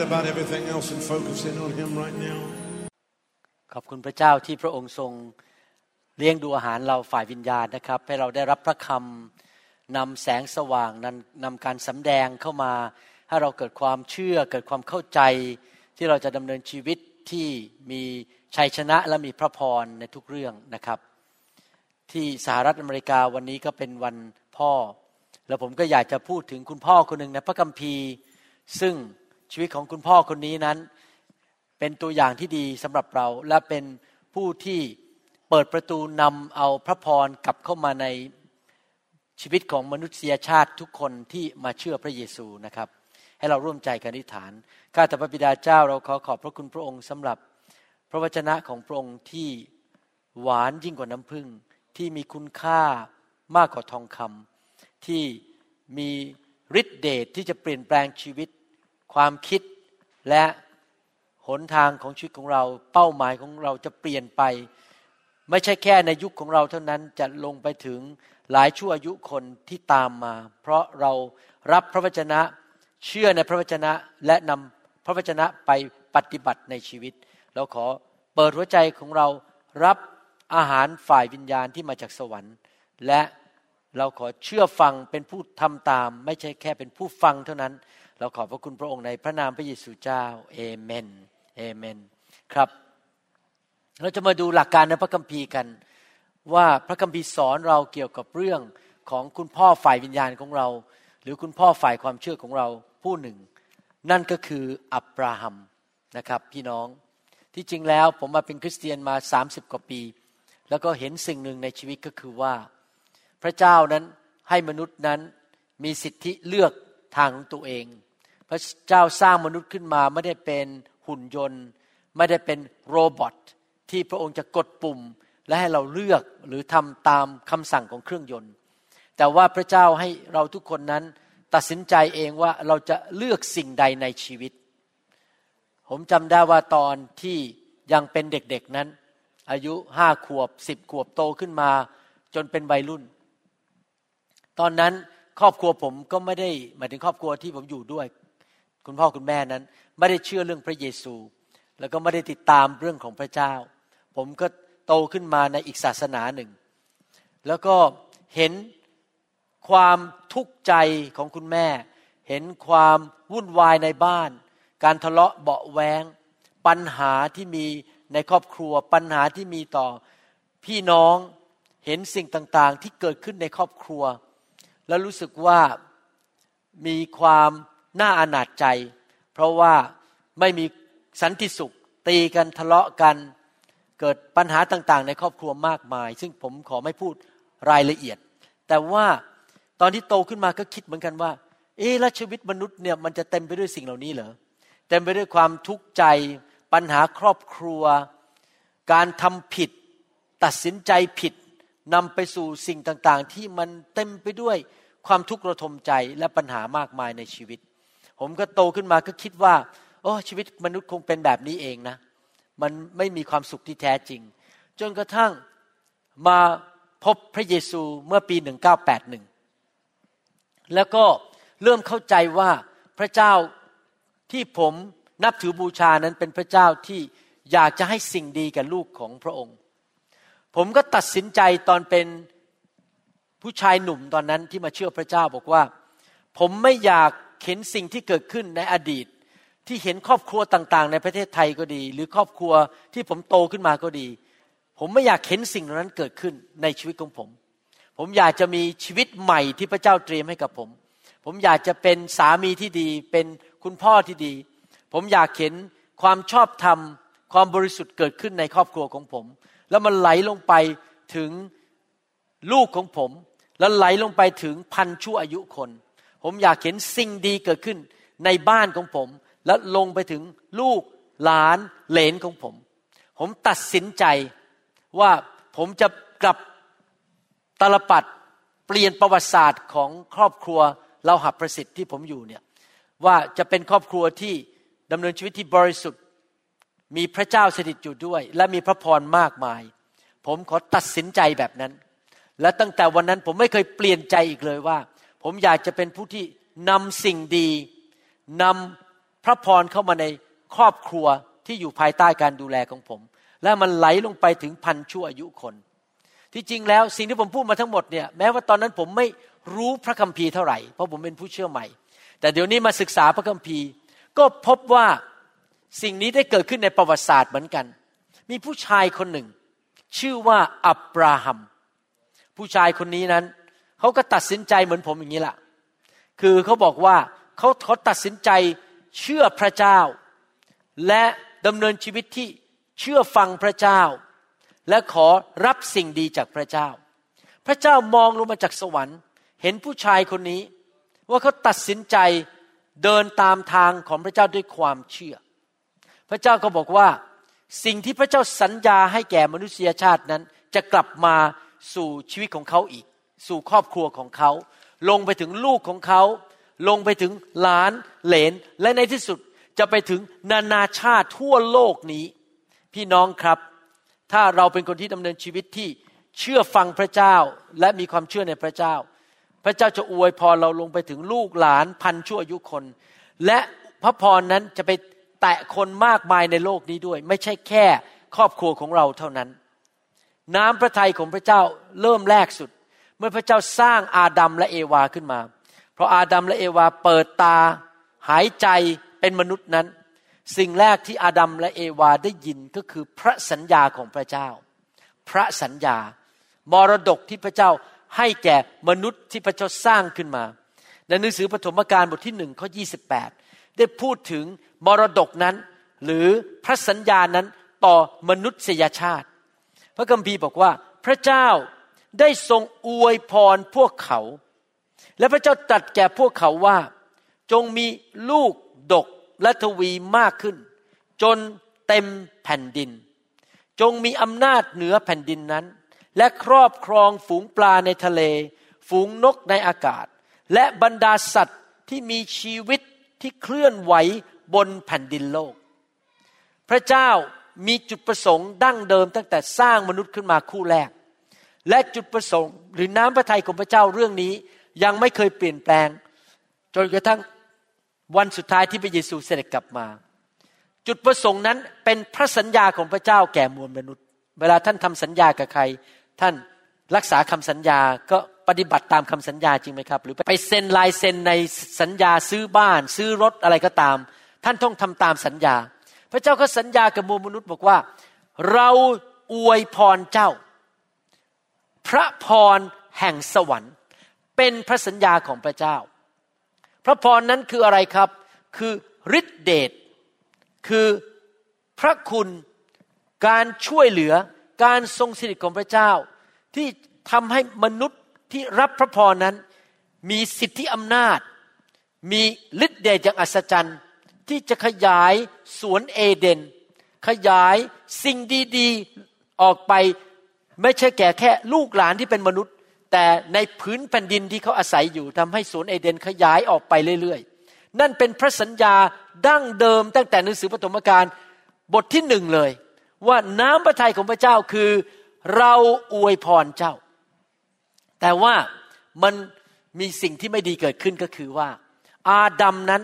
forget about everything else and focus in on Him right now. ขอบคุณพระเจ้าที่พระองค์ทรงเลี้ยงดูอาหารเราฝ่ายวิญญาณนะครับ ให้เราได้รับพระคำนำแสงสว่างนำนำการสำแดงเข้ามาให้เราเกิดความเชื่อเกิดความเข้าใจที่เราจะดำเนินชีวิตที่มีชัยชนะและมีพระพรในทุกเรื่องนะครับ ที่สหรัฐอเมริกาวันนี้ก็เป็นวันพ่อ แล้วผมก็อยากจะพูดถึงคุณพ่อคนหนึ่งในพระคัมภีร์ ซึ่ง ชีวิตของคุณพ่อคนนี้นั้น เป็นตัวอย่างที่ดีสำหรับเรา และเป็นผู้ที่เปิดประตูนำเอาพระพรกลับเข้ามาในชีวิตของมนุษยชาติทุกคนที่มาเชื่อพระเยซูนะครับ ให้เราร่วมใจกันอธิษฐานข้าแต่พระบิดาเจ้าเราขอขอบพระคุณพระองค์สำหรับพระวจนะของพระองค์ที่หวานยิ่งกว่าน้ำผึ้งที่มีคุณค่ามากกว่าทองคำที่มีฤทธิเดชที่จะเปลี่ยนแปลงชีวิต ความคิดและหนทางของชีวิตของเรา เป้าหมายของเราจะเปลี่ยนไป ไม่ใช่แค่ในยุคของเราเท่านั้นจะลงไปถึงหลายชั่วอายุคนที่ตามมา เพราะเรารับพระวจนะเชื่อในพระวจนะและนำพระวจนะไปปฏิบัติในชีวิต เราขอเปิดหัวใจของเรารับอาหารฝ่ายวิญญาณที่มาจากสวรรค์ และเราขอเชื่อฟังเป็นผู้ทำตาม ไม่ใช่แค่เป็นผู้ฟังเท่านั้น เราขอบพระคุณพระองค์ในพระนามพระเยซูเจ้าเอเมนเอเมนครับ เราจะมาดูหลักการในพระคัมภีร์กัน ว่าพระคัมภีร์สอนเราเกี่ยวกับเรื่องของคุณพ่อฝ่ายวิญญาณของเรา หรือคุณพ่อฝ่ายความเชื่อของเราผู้หนึ่ง นั่นก็คืออับราฮัมนะครับพี่น้องที่จริงแล้วผมมาเป็นคริสเตียนมา 30 กว่าปี แล้วก็เห็นสิ่งหนึ่งในชีวิตก็คือว่า พระเจ้านั้นให้มนุษย์นั้นมีสิทธิเลือกทางของตัวเอง พระเจ้าสร้างมนุษย์ขึ้นมาไม่ได้เป็นหุ่นยนต์ ไม่ได้เป็นโรบอทที่พระองค์จะกดปุ่ม และให้เราเลือกหรือทำตามคำสั่งของเครื่องยนต์ แต่ว่าพระเจ้าให้เราทุกคนนั้นตัดสินใจเองว่าเราจะเลือกสิ่งใดในชีวิต ผมจำได้ว่าตอนที่ยังเป็นเด็กๆนั้น อายุห้าขวบสิบขวบโตขึ้นมา จนเป็นวัยรุ่น ตอนนั้นครอบครัวผมก็ไม่ได้หมายถึงครอบครัวที่ผมอยู่ด้วย คุณพ่อคุณแม่นั้น ไม่ได้เชื่อเรื่องพระเยซู แล้วก็ไม่ได้ติดตามเรื่องของพระเจ้า ผมก็โตขึ้นมาในอีกศาสนาหนึ่ง แล้วก็เห็นความทุกข์ใจของคุณแม่ เห็นความวุ่นวายในบ้าน การทะเลาะเบาแวงปัญหาที่มีในครอบครัว ปัญหาที่มีต่อพี่น้องเห็นสิ่งต่างๆ ที่เกิดขึ้นในครอบครัว แล้วรู้สึกว่ามีความ น่าอนาจใจ เพราะว่าไม่มีสันติสุข ตีกันทะเลาะกัน เกิดปัญหาต่างๆ ในครอบครัวมากมาย ซึ่งผมขอไม่พูดรายละเอียด แต่ว่าตอนที่โตขึ้นมาก็คิดเหมือนกันว่า เอ๊ะแล้วชีวิตมนุษย์เนี่ยมันจะเต็มไปด้วยสิ่งเหล่านี้เหรอเต็มไปด้วยความทุกข์ใจ ปัญหาครอบครัว การทำผิด ตัดสินใจผิดนำไปสู่สิ่งต่างๆ ที่มันเต็มไปด้วยความทุกข์ระทมใจและปัญหามากมายในชีวิต ผมก็โตขึ้นมาก็คิดว่าโอ้ชีวิตมนุษย์คงเป็นแบบนี้เองนะ มันไม่มีความสุขที่แท้จริง จนกระทั่งมาพบพระเยซูเมื่อปี 1981 แล้วก็เริ่มเข้าใจว่าพระเจ้าที่ผมนับถือบูชานั้นเป็นพระเจ้าที่อยากจะให้สิ่งดีกับลูกของพระองค์ ผมก็ตัดสินใจตอนเป็นผู้ชายหนุ่มตอนนั้นที่มาเชื่อพระเจ้าบอกว่า ผมไม่อยาก เห็นสิ่งที่เกิดขึ้นในอดีต ที่เห็นครอบครัวต่างๆ ในประเทศไทยก็ดี หรือครอบครัวที่ผมโตขึ้นมาก็ดี ผมไม่อยากเห็นสิ่งเหล่านั้นเกิดขึ้นในชีวิตของผม ผมอยากจะมีชีวิตใหม่ที่พระเจ้าเตรียมให้กับผม ผมอยากจะเป็นสามีที่ดี เป็นคุณพ่อที่ดี ผมอยากเห็นความชอบธรรม ความบริสุทธิ์เกิดขึ้นในครอบครัวของผม แล้วมันไหลลงไปถึงลูกของผม แล้วไหลลงไปถึงพันชั่วอายุคน ผมอยากเห็นสิ่งดีเกิดขึ้นในบ้านของผม และลงไปถึงลูกหลานเหลนของผม ผมตัดสินใจว่าผมจะกลับตลปัดเปลี่ยนประวัติศาสตร์ของครอบครัวเราหับประสิทธิ์ที่ผมอยู่เนี่ยว่าจะเป็นครอบครัวที่ดำเนินชีวิตที่บริสุทธิ์ มีพระเจ้าสถิตอยู่ด้วย และมีพระพรมากมาย ผมขอตัดสินใจแบบนั้น และตั้งแต่วันนั้นผมไม่เคยเปลี่ยนใจอีกเลยว่า ผมอยากจะเป็นผู้ที่นำสิ่งดีนำพระพรเข้ามาในครอบครัวที่อยู่ภายใต้การดูแลของผม และมันไหลลงไปถึงพันชั่วอายุคน ที่จริงแล้วสิ่งที่ผมพูดมาทั้งหมดเนี่ยแม้ว่าตอนนั้นผมไม่รู้พระคัมภีร์เท่าไหร่เพราะผมเป็นผู้เชื่อใหม่ แต่เดี๋ยวนี้มาศึกษาพระคัมภีร์ ก็พบว่าสิ่งนี้ได้เกิดขึ้นในประวัติศาสตร์เหมือนกัน มีผู้ชายคนหนึ่ง ชื่อว่าอับราฮัม ผู้ชายคนนี้นั้น เขาก็ตัดสินใจเหมือนผมอย่างนี้แหละคือเขาบอกว่าเขาเขาตัดสินใจเชื่อพระเจ้า และดำเนินชีวิตที่เชื่อฟังพระเจ้า และขอรับสิ่งดีจากพระเจ้า พระเจ้ามองลงมาจากสวรรค์ เห็นผู้ชายคนนี้ ว่าเขาตัดสินใจเดินตามทางของพระเจ้าด้วยความเชื่อ พระเจ้าก็บอกว่าสิ่งที่พระเจ้าสัญญาให้แก่มนุษยชาตินั้นจะกลับมาสู่ชีวิตของเขาอีก สู่ครอบครัวของเขา ลงไปถึงลูกของเขา ลงไปถึงหลานเหลน และในที่สุดจะไปถึงนานาชาติทั่วโลกนี้ พี่น้องครับ ถ้าเราเป็นคนที่ดำเนินชีวิตที่เชื่อฟังพระเจ้าและมีความเชื่อในพระเจ้า พระเจ้าจะอวยพรเราลงไปถึงลูกหลานพันชั่วอายุคน และพระพรนั้นจะไปแตะคนมากมายในโลกนี้ด้วย ไม่ใช่แค่ครอบครัวของเราเท่านั้น น้ำพระทัยของพระเจ้าเริ่มแรกสุด เมื่อพระเจ้าสร้างอาดัมและเอวาขึ้นมา เพราะอาดัมและเอวาเปิดตา หายใจเป็นมนุษย์นั้น สิ่งแรกที่อาดัมและเอวาได้ยินก็คือพระสัญญาของพระเจ้า พระสัญญามรดกที่พระเจ้าให้แก่มนุษย์ที่พระเจ้าสร้างขึ้นมาในหนังสือปฐมกาลบทที่หนึ่งข้อยีได้พูดถึงมรดกนั้น หรือพระสัญญานั้นต่อมนุษยชาติ พระคัมภีร์บอกว่าพระเจ้า ได้ทรงอวยพรพวกเขา และพระเจ้าตรัสแก่พวกเขาว่า จงมีลูกดกและทวีมากขึ้น จนเต็มแผ่นดิน จงมีอำนาจเหนือแผ่นดินนั้น และครอบครองฝูงปลาในทะเล ฝูงนกในอากาศ และบรรดาสัตว์ที่มีชีวิตที่เคลื่อนไหวบนแผ่นดินโลก พระเจ้ามีจุดประสงค์ดั้งเดิมตั้งแต่สร้างมนุษย์ขึ้นมาคู่แรก และจุดประสงค์ หรือน้ำพระทัยของพระเจ้าเรื่องนี้ ยังไม่เคยเปลี่ยนแปลง จนกระทั่งวันสุดท้ายที่พระเยซูเสด็จกลับมา จุดประสงค์นั้นเป็นพระสัญญาของพระเจ้าแก่มวลมนุษย์ เวลาท่านทำสัญญากับใคร ท่านรักษาคำสัญญาก็ปฏิบัติตามคำสัญญาจริงไหมครับ หรือไปเซ็นลายเซ็นในสัญญาซื้อบ้าน ซื้อรถอะไรก็ตาม ท่านต้องทำตามสัญญา พระเจ้าก็สัญญากับมวลมนุษย์บอกว่า เราอวยพรเจ้า พระพรแห่งสวรรค์เป็นพระสัญญาของพระเจ้า พระพรนั้นคืออะไรครับ คือฤทธิเดชคือพระคุณการช่วยเหลือการทรงสิริของพระเจ้า ที่ทำให้มนุษย์ที่รับพระพรนั้น มีสิทธิอำนาจ มีฤทธิเดชอย่างอัศจรรย์ ที่จะขยายสวนเอเดน ขยายสิ่งดี ๆ ออกไป ไม่ใช่แก่แค่ลูกหลานที่เป็นมนุษย์ แต่ในพื้นแผ่นดินที่เขาอาศัยอยู่ทำให้สวนเอเดนขยายออกไปเรื่อยๆ นั่นเป็นพระสัญญาดั้งเดิมตั้งแต่หนังสือปฐมกาลบทที่หนึ่งเลย ว่าน้ำพระทัยของพระเจ้าคือเราอวยพรเจ้า แต่ว่ามันมีสิ่งที่ไม่ดีเกิดขึ้นก็คือว่า อาดัมนั้น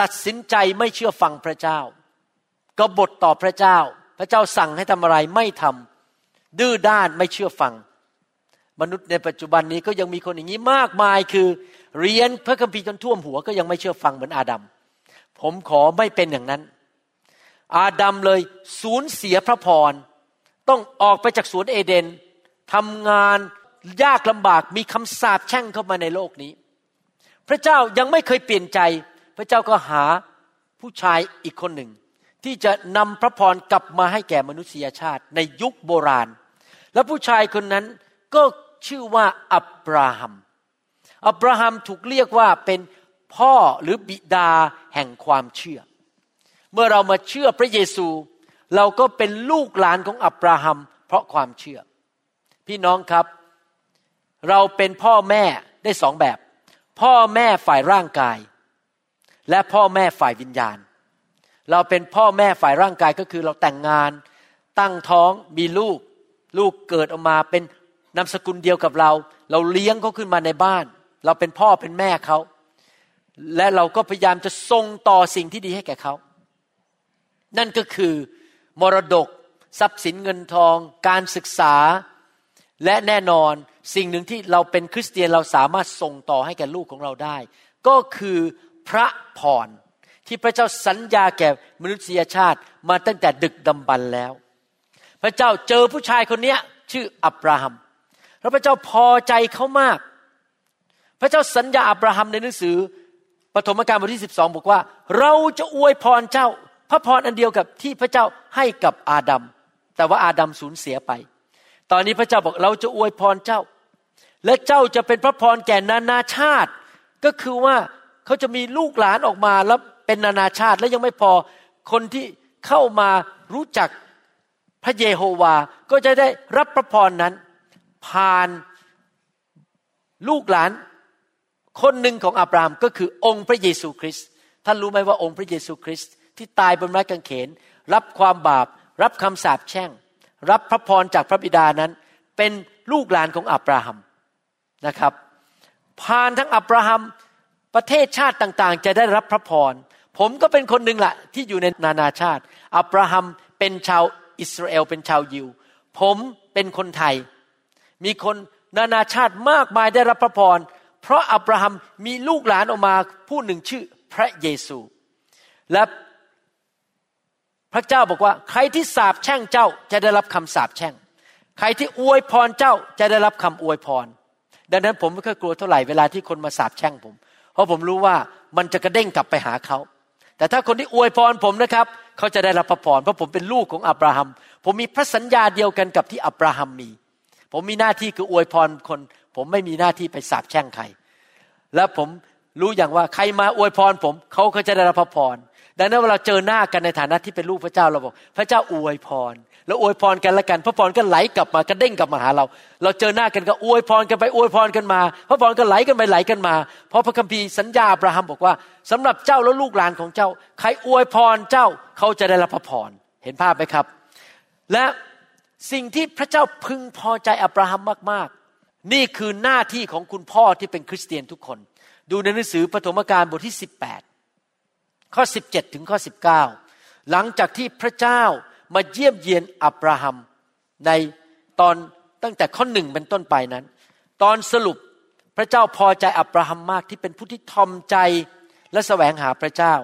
ตัดสินใจไม่เชื่อฟังพระเจ้า ก็บฏต่อพระเจ้า พระเจ้าสั่งให้ทำอะไรไม่ทำ ดื้อด้านไม่เชื่อฟัง มนุษย์ในปัจจุบันนี้ก็ยังมีคนอย่างนี้มากมายคือ เรียนพระคัมภีร์จนท่วมหัวก็ยังไม่เชื่อฟังเหมือนอาดัมผมขอไม่เป็นอย่างนั้น อาดัมเลยสูญเสียพระพร ต้องออกไปจากสวนเอเดนทำงานยากลำบากมีคำสาปแช่งเข้ามาในโลกนี้ พระเจ้ายังไม่เคยเปลี่ยนใจ พระเจ้าก็หาผู้ชายอีกคนหนึ่ง ที่จะนำพระพรกลับมาให้แก่มนุษยชาติในยุคโบราณ และผู้ชายคนนั้นก็ชื่อว่าอับราฮัม อับราฮัมถูกเรียกว่าเป็นพ่อหรือบิดาแห่งความเชื่อ เมื่อเรามาเชื่อพระเยซู เราก็เป็นลูกหลานของอับราฮัม เพราะความเชื่อ พี่น้องครับ เราเป็นพ่อแม่ได้สองแบบ พ่อแม่ฝ่ายร่างกาย และพ่อแม่ฝ่ายวิญญาณ เราเป็นพ่อแม่ฝ่ายร่างกายก็คือเราแต่งงาน ตั้งท้องมีลูก ลูกเกิดออกมาเป็นนามสกุลเดียวกับเรา เราเลี้ยงเขาขึ้นมาในบ้าน เราเป็นพ่อเป็นแม่เขา และเราก็พยายามจะส่งต่อสิ่งที่ดีให้แก่เขา นั่นก็คือมรดกทรัพย์สินเงินทอง การศึกษา และแน่นอนสิ่งหนึ่งที่เราเป็นคริสเตียนเราสามารถส่งต่อให้แก่ลูกของเราได้ ก็คือพระพรที่พระเจ้าสัญญาแก่มนุษยชาติมาตั้งแต่ดึกดำบรรแล้ว พระเจ้าเจอผู้ชายคนนี้ชื่ออับราฮัม แล้วพระเจ้าพอใจเขามาก พระเจ้าสัญญาอับราฮัมในหนังสือปฐมกาลบทที่สิบสองบอกว่า เราจะอวยพรเจ้า พระพรอันเดียวกับที่พระเจ้าให้กับอาดัมแต่ว่าอาดัมสูญเสียไป ตอนนี้พระเจ้าบอกเราจะอวยพรเจ้า และเจ้าจะเป็นพระพรแก่นานาชาติ ก็คือว่าเขาจะมีลูกหลานออกมาแล้วเป็นนานาชาติและยังไม่พอคนที่เข้ามารู้จัก พระเยโฮวาก็จะได้รับพระพรนั้น ผ่านลูกหลานคนหนึ่งของอับราฮัมก็คือองค์พระเยซูคริสต์ท่านรู้ไหมว่าองค์พระเยซูคริสต์ที่ตายบนไม้กางเขน รับความบาป รับคำสาปแช่ง รับพระพรจากพระบิดานั้น เป็นลูกหลานของอับราฮัมนะครับ ผ่านทั้งอับราฮัมประเทศชาติต่างๆ จะได้รับพระพรผมก็เป็นคนหนึ่งแหละที่อยู่ในนานาชาติ อับราฮัมเป็นชาว อิสราเอลเป็นชาวยิว ผมเป็นคนไทย มีคนนานาชาติมากมายได้รับพระพร เพราะอับราฮัมมีลูกหลานออกมาผู้หนึ่งชื่อพระเยซู และพระเจ้าบอกว่า ใครที่สาบแช่งเจ้าจะได้รับคำสาบแช่ง ใครที่อวยพรเจ้าจะได้รับคำอวยพร ดังนั้นผมไม่เคยกลัวเท่าไหร่เวลาที่คนมาสาบแช่งผม เพราะผมรู้ว่ามันจะกระเด้งกลับไปหาเขา แต่ถ้าคนที่อวยพรผมนะครับ เขาจะได้รับพระพรเพราะผมเป็นลูกของอับราฮัม ผมมีพระสัญญาเดียวกันกับที่อับราฮัมมี ผมมีหน้าที่คืออวยพรคน ผมไม่มีหน้าที่ไปสาบแช่งใคร และผมรู้อย่างว่าใครมาอวยพรผมเขาก็จะได้รับพระพร ดังนั้นเวลาเจอหน้ากันในฐานะที่เป็นลูกพระเจ้าเราบอก พระเจ้าอวยพร แล้วอวยพรกันละกัน พระพรก็ไหลกลับมากระเด้งกลับมาหาเรา เราเจอหน้ากันก็อวยพรกันไปอวยพรกันมา พระพรก็ไหลกันไปไหลกันมา เพราะพระคัมภีร์สัญญาอับราฮัมบอกว่าสำหรับเจ้าและลูกหลานของเจ้า ใครอวยพรเจ้าเขาจะได้รับพระพรเห็นภาพไหมครับ และสิ่งที่พระเจ้าพึงพอใจอับราฮัมมากๆ นี่คือหน้าที่ของคุณพ่อที่เป็นคริสเตียนทุกคน ดูในหนังสือปฐมกาลบทที่ 18 ข้อ 17 ถึงข้อ 19 หลังจากที่พระเจ้ามาเยี่ยมเยียนอับราฮัมในตอนตั้งแต่ข้อหนึ่งเป็นต้นไปนั้น ตอนสรุปพระเจ้าพอใจอับราฮัมมากที่เป็นผู้ที่ทอมใจและแสวงหาพระเจ้า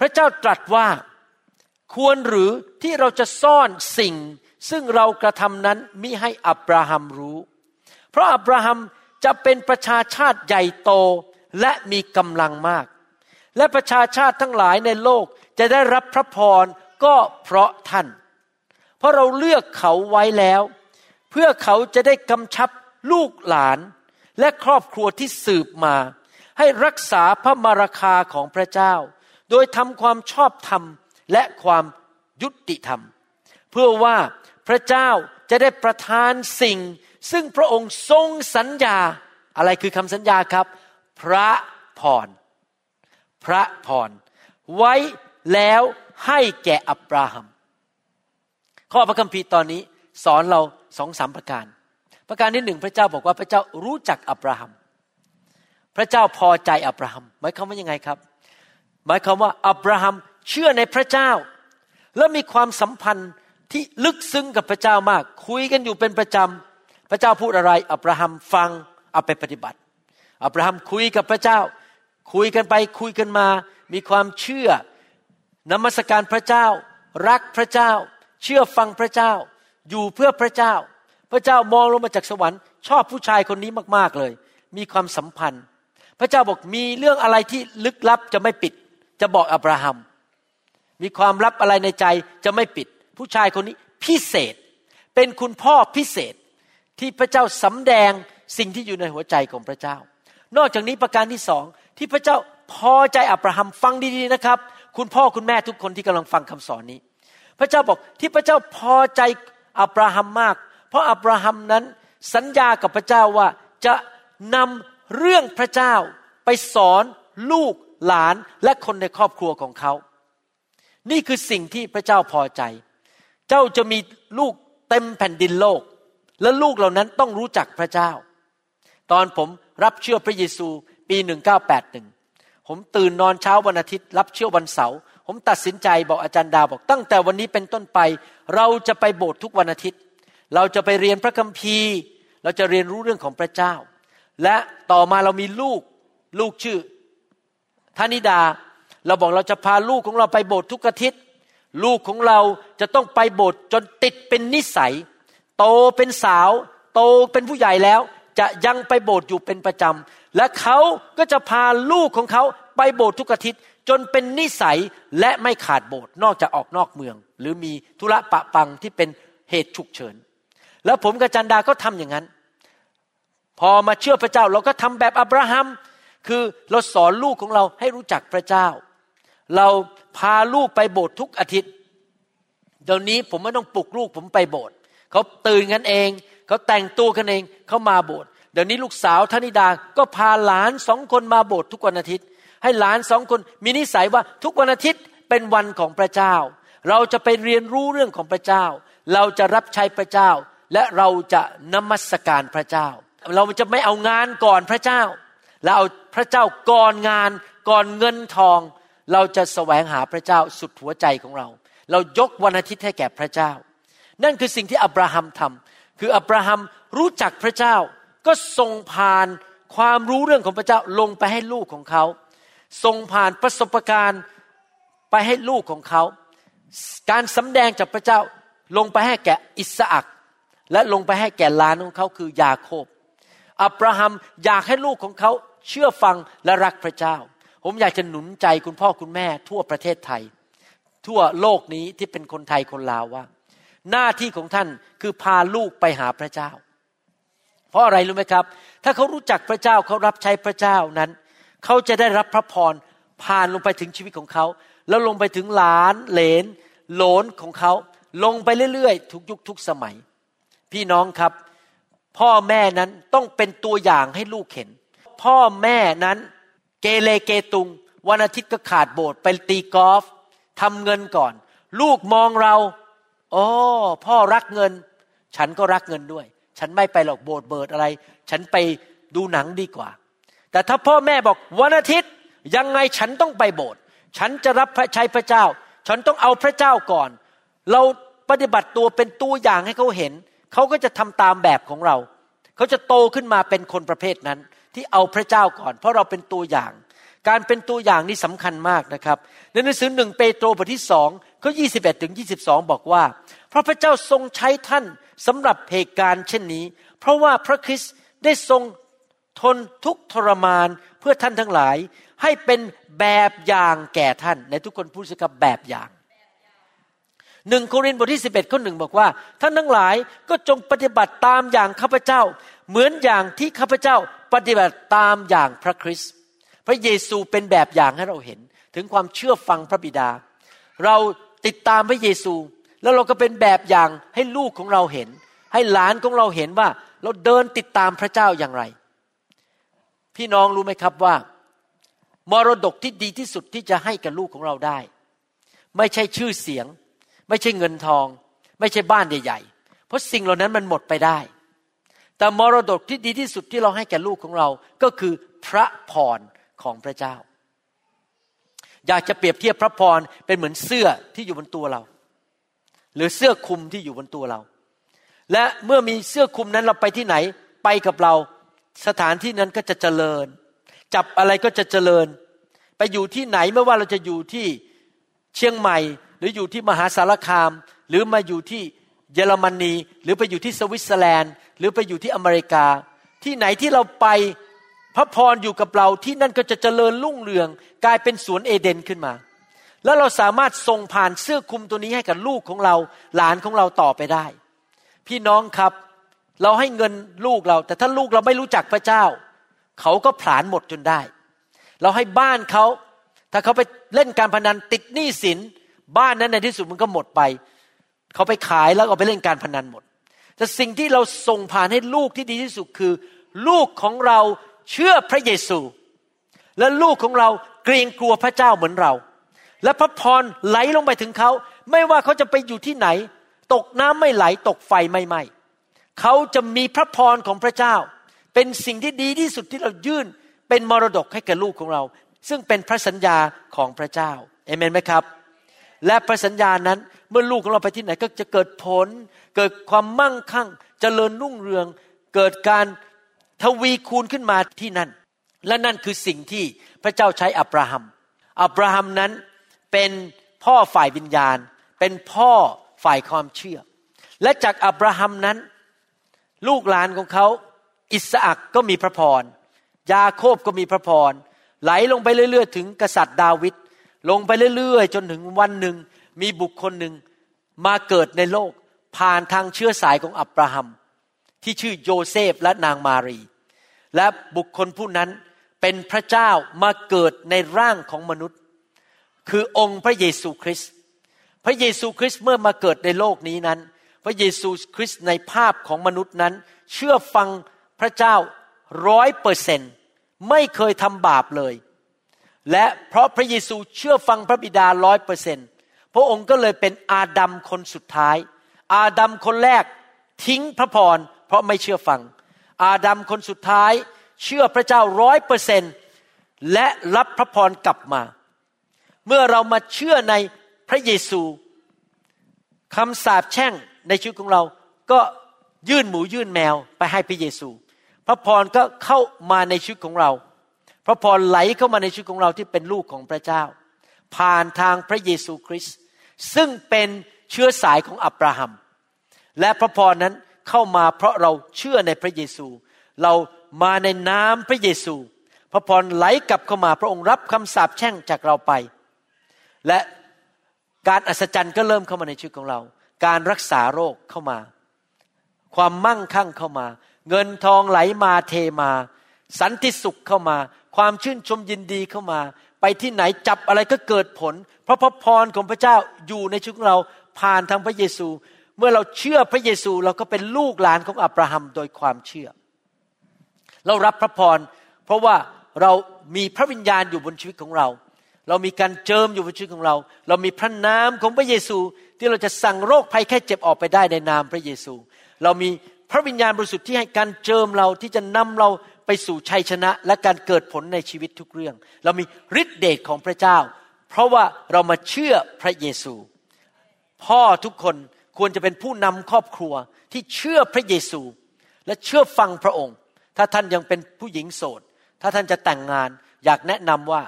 พระเจ้าตรัสว่าควรหรือที่เราจะซ่อนสิ่ง ซึ่งเรากระทำนั้นมิให้อับราฮัมรู้ เพราะอับราฮัมจะเป็นประชาชาติใหญ่โตและมีกำลังมาก และประชาชาติทั้งหลายในโลกจะได้รับพระพรก็เพราะท่าน เพราะเราเลือกเขาไว้แล้ว เพื่อเขาจะได้กำชับลูกหลานและครอบครัวที่สืบมา ให้รักษาพระมารคาของพระเจ้า โดยทำความชอบธรรมและความยุติธรรม เพื่อว่าพระเจ้าจะได้ประทานสิ่ง ซึ่งพระองค์ทรงสัญญาอะไรคือคำสัญญาครับ พระพร พระพร ไว้แล้วให้แก่อับราฮัม ข้อพระคัมภีร์ตอนนี้สอนเราสองสามประการ ประการที่หนึ่งพระเจ้าบอกว่าพระเจ้ารู้จักอับราฮัม พระเจ้าพอใจอับราฮัมหมายความว่ายังไงครับ หมายความว่าอับราฮัมเชื่อในพระเจ้า และมีความสัมพันธ์ที่ลึกซึ้งกับพระเจ้ามาก คุยกันอยู่เป็นประจำพระเจ้าพูดอะไร อับราฮัมฟังเอาไปปฏิบัติ อับราฮัมคุยกับพระเจ้า คุยกันไปคุยกันมา มีความเชื่อนมัสการพระเจ้า รักพระเจ้า เชื่อฟังพระเจ้า อยู่เพื่อพระเจ้า พระเจ้ามองลงมาจากสวรรค์ ชอบผู้ชายคนนี้มากๆเลย มีความสัมพันธ์ พระเจ้าบอกมีเรื่องอะไรที่ลึกลับจะไม่ปิด จะบอกอับราฮัม มีความลับอะไรในใจจะไม่ปิด ผู้ชายคนนี้พิเศษ เป็นคุณพ่อพิเศษที่พระเจ้าสำแดงสิ่งที่อยู่ในหัวใจของพระเจ้า นอกจากนี้ประการที่สอง ที่พระเจ้าพอใจอับราฮัมฟังดีๆนะครับ คุณพ่อคุณแม่ทุกคนที่กำลังฟังคำสอนนี้ พระเจ้าบอกที่พระเจ้าพอใจอับราฮัมมาก เพราะอับราฮัมนั้นสัญญากับพระเจ้าว่าจะนำเรื่องพระเจ้าไปสอนลูกหลานและคนในครอบครัวของเขา นี่คือสิ่งที่พระเจ้าพอใจ เจ้าจะมีลูกเต็มแผ่นดินโลก และลูกเหล่านั้นต้องรู้จักพระเจ้า ตอนผมรับเชื่อพระเยซู ปี1981ผมตื่นนอนเช้าวันอาทิตย์ รับเชื่อวันเสาร์ผมตัดสินใจบอกอาจารย์ดาวบอกตั้งแต่วันนี้เป็นต้นไป เราจะไปโบสถ์ทุกวันอาทิตย์ เราจะไปเรียนพระคัมภีร์ เราจะเรียนรู้เรื่องของพระเจ้า และต่อมาเรามีลูกลูกชื่อธนิดา เราบอกเราจะพาลูกของเราไปโบสถ์ทุกอาทิตย์ ลูกของเราจะต้องไปโบสถ์จนติดเป็นนิสัย โตเป็นสาว โตเป็นผู้ใหญ่แล้ว จะยังไปโบสถ์อยู่เป็นประจำ และเขาก็จะพาลูกของเขาไปโบสถ์ทุกอาทิตย์จนเป็นนิสัยและไม่ขาดโบสถ์นอกจากออกนอกเมือง หรือมีธุระปะปังที่เป็นเหตุฉุกเฉิน แล้วผมกับจันดาก็ทำอย่างนั้น พอมาเชื่อพระเจ้าเราก็ทำแบบอับราฮัม คือเราสอนลูกของเราให้รู้จักพระเจ้า เราพาลูกไปโบสถ์ทุกอาทิตย์เดี๋ยวนี้ผมไม่ต้องปลุกลูกผมไปโบสถ์เขาตื่นกันเอง เขาแต่งตัวกันเองเขามาโบสถ์ เดี๋ยวนี้ลูกสาวธนิดาก็พาหลานสองคนมาโบสถ์ทุกวันอาทิตย์ ให้หลานสองคนมีนิสัยว่าทุกวันอาทิตย์เป็นวันของพระเจ้า เราจะไปเรียนรู้เรื่องของพระเจ้า เราจะรับใช้พระเจ้า และเราจะนมัสการพระเจ้า เราจะไม่เอางานก่อนพระเจ้าแล้วเอาพระเจ้าก่อนงานก่อนเงินทอง เราจะแสวงหาพระเจ้าสุดหัวใจของเรา เรายกวันอาทิตย์ให้แก่พระเจ้า นั่นคือสิ่งที่อับราฮัมทำคืออับราฮัมรู้จักพระเจ้า ก็ส่งผ่านความรู้เรื่องของพระเจ้าลงไปให้ลูกของเขาส่งผ่านประสบการณ์ไปให้ลูกของเขา การสำแดงจากพระเจ้าลงไปให้แก่อิสอักและลงไปให้แก่ลานของเขาคือยาโคบ อับราฮัมอยากให้ลูกของเขาเชื่อฟังและรักพระเจ้า ผมอยากจะหนุนใจคุณพ่อคุณแม่ทั่วประเทศไทย ทั่วโลกนี้ที่เป็นคนไทยคนลาวว่า หน้าที่ของท่านคือพาลูกไปหาพระเจ้า เพราะอะไรรู้ไหมครับ ถ้าเขารู้จักพระเจ้าเขารับใช้พระเจ้านั้น เขาจะได้รับพระพรผ่านลงไปถึงชีวิตของเขา แล้วลงไปถึงหลานเหลนโหลนของเขา ลงไปเรื่อยๆทุกยุคทุกสมัย พี่น้องครับ พ่อแม่นั้นต้องเป็นตัวอย่างให้ลูกเห็น พ่อแม่นั้นเกเรเกตุง วันอาทิตย์ก็ขาดโบสถ์ไปตีกอล์ฟทำเงินก่อน ลูกมองเราโอ้พ่อรักเงิน ฉันก็รักเงินด้วย ฉันไม่ไปหรอกโบสถ์เบิดอะไร ฉันไปดูหนังดีกว่า แต่ถ้าพ่อแม่บอกวันอาทิตย์ยังไงฉันต้องไปโบสถ์ฉันจะรับพระชัยพระเจ้า ฉันต้องเอาพระเจ้าก่อน เราปฏิบัติตัวเป็นตัวอย่างให้เขาเห็น เขาก็จะทำตามแบบของเรา เขาจะโตขึ้นมาเป็นคนประเภทนั้น ที่เอาพระเจ้าก่อน เพราะเราเป็นตัวอย่าง การเป็นตัวอย่างนี่สำคัญมากนะครับ ในหนังสือหนึ่งเปโตรบทที่สองข้อยี่สิบเอ็ดถึงยี่สิบสองบอกว่า เพราะพระเจ้าทรงใช้ท่าน สำหรับเหตุการณ์เช่นนี้ เพราะว่าพระคริสต์ได้ทรงทนทุกทรมานเพื่อท่านทั้งหลาย ให้เป็นแบบอย่างแก่ท่านในทุกคนพูดสิครับแบบอย่างหนึ่งโครินธ์บทที่สิบเอ็ดข้อหนึ่งบอกว่า ท่านทั้งหลายก็จงปฏิบัติตามอย่างข้าพเจ้า เหมือนอย่างที่ข้าพเจ้าปฏิบัติตามอย่างพระคริสต์พระเยซูเป็นแบบอย่างให้เราเห็น ถึงความเชื่อฟังพระบิดา เราติดตามพระเยซู แล้วเราก็เป็นแบบอย่างให้ลูกของเราเห็น ให้หลานของเราเห็นว่า เราเดินติดตามพระเจ้าอย่างไร พี่น้องรู้ไหมครับว่า มรดกที่ดีที่สุดที่จะให้กับลูกของเราได้ ไม่ใช่ชื่อเสียง ไม่ใช่เงินทอง ไม่ใช่บ้านใหญ่ๆเพราะสิ่งเหล่านั้นมันหมดไปได้ แต่มรดกที่ดีที่สุดที่เราให้แก่ลูกของเราก็คือพระพรของพระเจ้า อยากจะเปรียบเทียบพระพรเป็นเหมือนเสื้อที่อยู่บนตัวเรา หรือเสื้อคลุมที่อยู่บนตัวเรา และเมื่อมีเสื้อคลุมนั้นเราไปที่ไหนไปกับเรา สถานที่นั้นก็จะเจริญ จับอะไรก็จะเจริญ ไปอยู่ที่ไหนไม่ว่าเราจะอยู่ที่เชียงใหม่ หรืออยู่ที่มหาสารคาม หรือมาอยู่ที่เยอรมนี หรือไปอยู่ที่สวิตเซอร์แลนด์ หรือไปอยู่ที่อเมริกา ที่ไหนที่เราไปพระพรอยู่กับเราที่นั่นก็จะเจริญรุ่งเรือง กลายเป็นสวนเอเดนขึ้นมา แล้วเราสามารถส่งผ่านเสื้อคลุมตัวนี้ให้กับลูกของเรา หลานของเราต่อไปได้ พี่น้องครับ เราให้เงินลูกเรา แต่ถ้าลูกเราไม่รู้จักพระเจ้า เขาก็ผลาญหมดจนได้ เราให้บ้านเขา ถ้าเขาไปเล่นการพนันติดหนี้สิน บ้านนั้นในที่สุดมันก็หมดไป เขาไปขายแล้วก็ไปเล่นการพนันหมด แต่สิ่งที่เราส่งผ่านให้ลูกที่ดีที่สุดคือ ลูกของเราเชื่อพระเยซู และลูกของเราเกรงกลัวพระเจ้าเหมือนเรา และพระพรไหลลงไปถึงเขา ไม่ว่าเขาจะไปอยู่ที่ไหน ตกน้ำไม่ไหลตกไฟไม่ไหม้เขาจะมีพระพรของพระเจ้า เป็นสิ่งที่ดีที่สุดที่เรายื่นเป็นมรดกให้แก่ลูกของเรา ซึ่งเป็นพระสัญญาของพระเจ้าเอเมนไหมครับ และพระสัญญานั้นเมื่อลูกของเราไปที่ไหนก็จะเกิดผล เกิดความมั่งคั่งจเจริญรุ่งเรือง เกิดการทวีคูณขึ้นมาที่นั่น และนั่นคือสิ่งที่พระเจ้าใช้อับราฮัม อับราฮัมนั้น เป็นพ่อฝ่ายวิญญาณ เป็นพ่อฝ่ายความเชื่อ และจากอับราฮัมนั้น ลูกหลานของเขาอิสอักก็มีพระพร ยาโคบก็มีพระพร ไหลลงไปเรื่อย ๆ ถึงกษัตริย์ดาวิดลงไปเรื่อยๆ จนถึงวันหนึ่งมีบุคคลหนึ่งมาเกิดในโลก ผ่านทางเชื้อสายของอับราฮัม ที่ชื่อโยเซฟและนางมารี และบุคคลผู้นั้นเป็นพระเจ้ามาเกิดในร่างของมนุษย์ คือองค์พระเยซูคริสต์พระเยซูคริสต์เมื่อมาเกิดในโลกนี้นั้น พระเยซูคริสต์ในภาพของมนุษย์นั้น เชื่อฟังพระเจ้าร้อยเปอร์เซนไม่เคยทำบาปเลย และเพราะพระเยซูเชื่อฟังพระบิดาร้อยเปอร์เซนพระองค์ก็เลยเป็นอาดัมคนสุดท้าย อาดัมคนแรกทิ้งพระพรเพราะไม่เชื่อฟัง อาดัมคนสุดท้ายเชื่อพระเจ้าร้อยเปอร์เซนและรับพระพรกลับมา เมื่อเรามาเชื่อในพระเยซูคำสาปแช่งในชีวิตของเราก็ยื่นหมูยื่นแมวไปให้พระเยซู พระพรก็เข้ามาในชีวิตของเรา พระพรไหลเข้ามาในชีวิตของเราที่เป็นลูกของพระเจ้า ผ่านทางพระเยซูคริสต์ซึ่งเป็นเชื้อสายของอับราฮัม และพระพรนั้นเข้ามาเพราะเราเชื่อในพระเยซู เรามาในน้ำพระเยซู พระพรไหลกลับเข้ามาพระองค์รับคำสาปแช่งจากเราไป และการอัศจรรย์ก็เริ่มเข้ามาในชีวิตของเรา การรักษาโรคเข้ามา ความมั่งคั่งเข้ามา เงินทองไหลมาเทมา สันติสุขเข้ามา ความชื่นชมยินดีเข้ามา ไปที่ไหนจับอะไรก็เกิดผล เพราะพระพรของพระเจ้าอยู่ในชีวิตของเราผ่านทางพระเยซู เมื่อเราเชื่อพระเยซูเราก็เป็นลูกหลานของอับราฮัมโดยความเชื่อ เรารับพระพรเพราะว่าเรามีพระวิญญาณอยู่บนชีวิตของเรา เรามีการเจิมอยู่บนชีวิตของเรา เรามีพระนามของพระเยซู ที่เราจะสั่งโรคภัยแค่เจ็บออกไปได้ในนามพระเยซู เรามีพระวิญญาณบริสุทธิ์ที่ให้การเจิมเราที่จะนำเราไปสู่ชัยชนะ และการเกิดผลในชีวิตทุกเรื่อง เรามีฤทธิเดชของพระเจ้า เพราะว่าเรามาเชื่อพระเยซู พ่อทุกคนควรจะเป็นผู้นำครอบครัวที่เชื่อพระเยซู และเชื่อฟังพระองค์ ถ้าท่านยังเป็นผู้หญิงโสด ถ้าท่านจะแต่งงาน อยากแนะนำว่า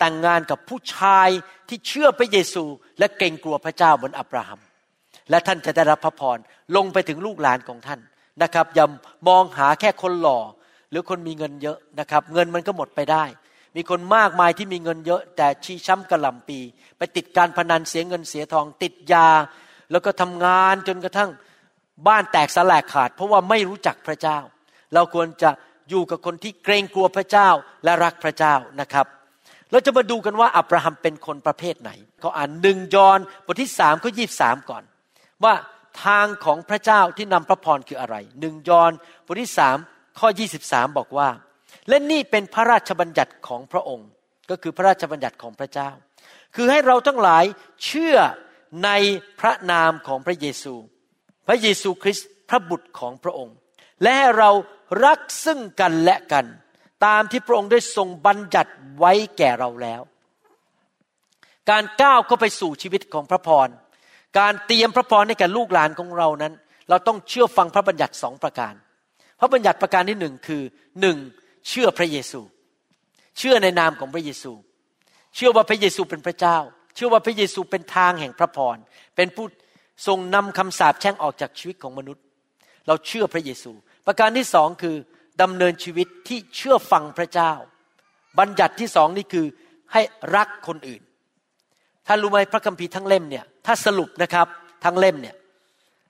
แต่งงานกับผู้ชายที่เชื่อพระเยซู และเกรงกลัวพระเจ้าเหมือนอับราฮัม และท่านจะได้รับพระพรลงไปถึงลูกหลานของท่านนะครับอย่ามองหาแค่คนหล่อ หรือคนมีเงินเยอะนะครับ เงินมันก็หมดไปได้ มีคนมากมายที่มีเงินเยอะ แต่ชี้ช้ำกระหล่ำปี ไปติดการพนันเสียเงินเสียทอง ติดยา แล้วก็ทำงานจนกระทั่งบ้านแตกสลายขาด เพราะว่าไม่รู้จักพระเจ้า เราควรจะอยู่กับคนที่เกรงกลัวพระเจ้าและรักพระเจ้านะครับ เราจะมาดูกันว่าอับราฮัมเป็นคนประเภทไหน เขาอ่านหนึ่งยอห์นบทที่สามข้อยีบสามก่อน ว่าทางของพระเจ้าที่นำพระพรคืออะไรหนึ่งยอห์นบทที่สามข้อยี่สิบสามบอกว่า และนี่เป็นพระราชบัญญัติของพระองค์ ก็คือพระราชบัญญัติของพระเจ้า คือให้เราทั้งหลายเชื่อในพระนามของพระเยซู พระเยซูคริสต์พระบุตรของพระองค์ และให้เรารักซึ่งกันและกัน ตามที่พระองค์ได้ทรงบัญญัติไว้แก่เราแล้ว การก้าวเข้าไปสู่ชีวิตของพระพร การเตรียมพระพรให้แก่ลูกหลานของเรานั้น เราต้องเชื่อฟังพระบัญญัติสองประการ พระบัญญัติประการที่หนึ่งคือหนึ่งเชื่อพระเยซู เชื่อในนามของพระเยซู เชื่อว่าพระเยซูเป็นพระเจ้า เชื่อว่าพระเยซูเป็นทางแห่งพระพร เป็นผู้ทรงนำคำสาปแช่งออกจากชีวิตของมนุษย์ เราเชื่อพระเยซู ประการที่สองคือ ดำเนินชีวิตที่เชื่อฟังพระเจ้า บัญญัติที่สองนี่คือให้รักคนอื่น ท่านรู้ไหมพระคัมภีร์ทั้งเล่มเนี่ยถ้าสรุปนะครับทั้งเล่มเนี่ย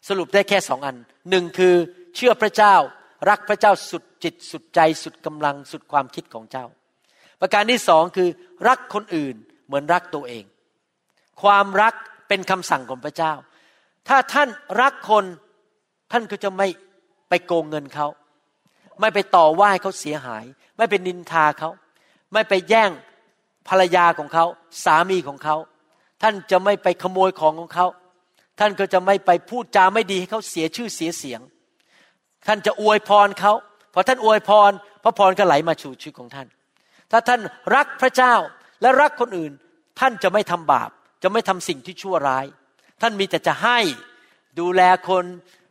สรุปได้แค่สองอันหนึ่งคือเชื่อพระเจ้า รักพระเจ้าสุดจิตสุดใจสุดกำลังสุดความคิดของเจ้า ประการที่สองคือรักคนอื่นเหมือนรักตัวเอง ความรักเป็นคำสั่งของพระเจ้า ถ้าท่านรักคนท่านก็จะไม่ไปโกงเงินเขา ไม่ไปต่อว่าเขาเสียหาย ไม่ไปนินทาเขา ไม่ไปแย่งภรรยาของเขาสามีของเขา ท่านจะไม่ไปขโมยของของเขา ท่านก็จะไม่ไปพูดจาไม่ดีให้เขาเสียชื่อเสียเสียง ท่านจะอวยพรเขาพอท่านอวยพรพระพรก็ไหลมาสู่ชีวิตของท่าน ถ้าท่านรักพระเจ้าและรักคนอื่น ท่านจะไม่ทำบาป จะไม่ทำสิ่งที่ชั่วร้าย ท่านมีแต่จะให้ดูแลคน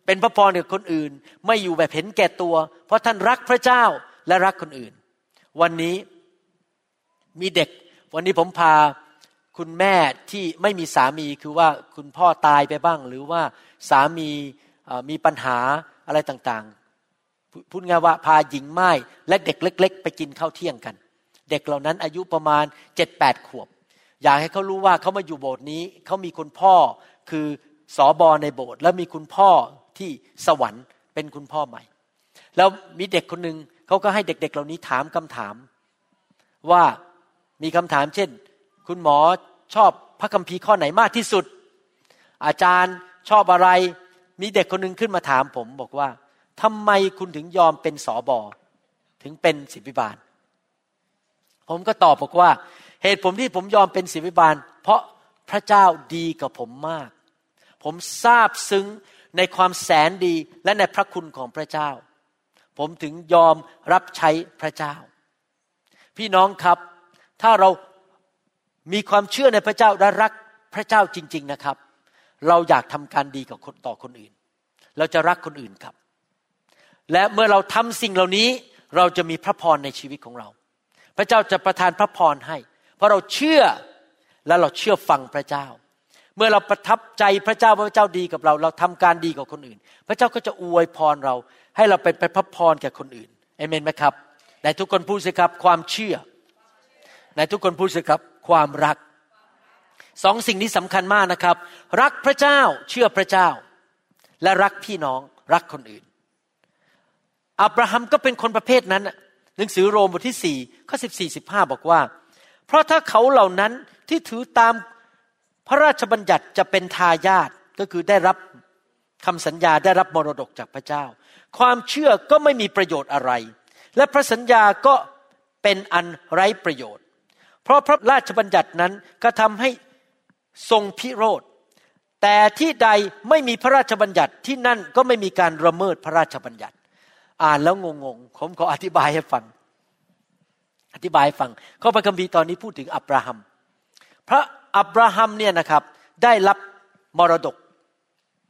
เป็นพระพรกับคนอื่น ไม่อยู่แบบเห็นแก่ตัว เพราะท่านรักพระเจ้าและรักคนอื่น วันนี้มีเด็ก วันนี้ผมพาคุณแม่ที่ไม่มีสามีคือว่าคุณพ่อตายไปบ้าง หรือว่าสามีมีปัญหาอะไรต่างๆ พูดง่ายว่าพาหญิงไม้และเด็กเล็ก ๆ ไปกินข้าวเที่ยงกัน เด็กเหล่านั้นอายุประมาณเจ็ดแปดขวบ อยากให้เขารู้ว่าเขามาอยู่โบสถ์นี้เขามีคุณพ่อคือสอบอในโบสถ์แล้วมีคุณพ่อ ที่สวรรค์เป็นคุณพ่อใหม่ แล้วมีเด็กคนหนึ่งเขาก็ให้เด็ก ๆ เหล่านี้ถามคำถาม ว่ามีคำถามเช่น คุณหมอชอบพระคัมภีร์ข้อไหนมากที่สุด อาจารย์ชอบอะไร มีเด็กคนหนึ่งขึ้นมาถามผมบอกว่าทำไมคุณถึงยอมเป็นสอบอถึงเป็นศิบิบาล ผมก็ตอบบอกว่าเหตุผมที่ผมยอมเป็นศิบิบาล เพราะพระเจ้าดีกับผมมาก ผมทราบซึ้ง ในความแสนดีและในพระคุณของพระเจ้า ผมถึงยอมรับใช้พระเจ้า พี่น้องครับ ถ้าเรามีความเชื่อในพระเจ้าและรักพระเจ้าจริง ๆนะครับ เราอยากทำการดีกับคนต่อคนอื่น เราจะรักคนอื่นครับ และเมื่อเราทำสิ่งเหล่านี้เราจะมีพระพรในชีวิตของเรา พระเจ้าจะประทานพระพรให้ เพราะเราเชื่อและเราเชื่อฟังพระเจ้า เมื่อเราประทับใจพระเจ้าว่าพระเจ้าดีกับเรา เราทำการดีกับคนอื่น พระเจ้าก็จะอวยพรเรา ให้เราเป็นพระพรแก่คนอื่นเอเมนไหมครับแต่ทุกคนพูดสิครับความเชื่อในทุกคนพูดสิครับความรักสองสิ่งนี้สำคัญมากนะครับ รักพระเจ้าเชื่อพระเจ้า และรักพี่น้องรักคนอื่น อับราฮัมก็เป็นคนประเภทนั้นหนังสือโรมบทที่สี่ข้อสิบสี่สิบห้าบอกว่า เพราะถ้าเขาเหล่านั้นที่ถือตาม พระราชบัญญัติจะเป็นทายาทก็คือได้รับคำสัญญาได้รับมรดกจากพระเจ้า ความเชื่อก็ไม่มีประโยชน์อะไร และพระสัญญาก็เป็นอันไร้ประโยชน์ เพราะพระราชบัญญัตินั้นก็ทำให้ทรงพิโรธแต่ที่ใดไม่มีพระราชบัญญัติที่นั่นก็ไม่มีการระเมิดพระราชบัญญัติ อ่านแล้วงงๆผมขออธิบายให้ฟัง อธิบายให้ฟังข้อพระคัมภีร์ตอนนี้พูดถึงอับราฮัม พระ อับราฮัมเนี่ยนะครับได้รับมรดก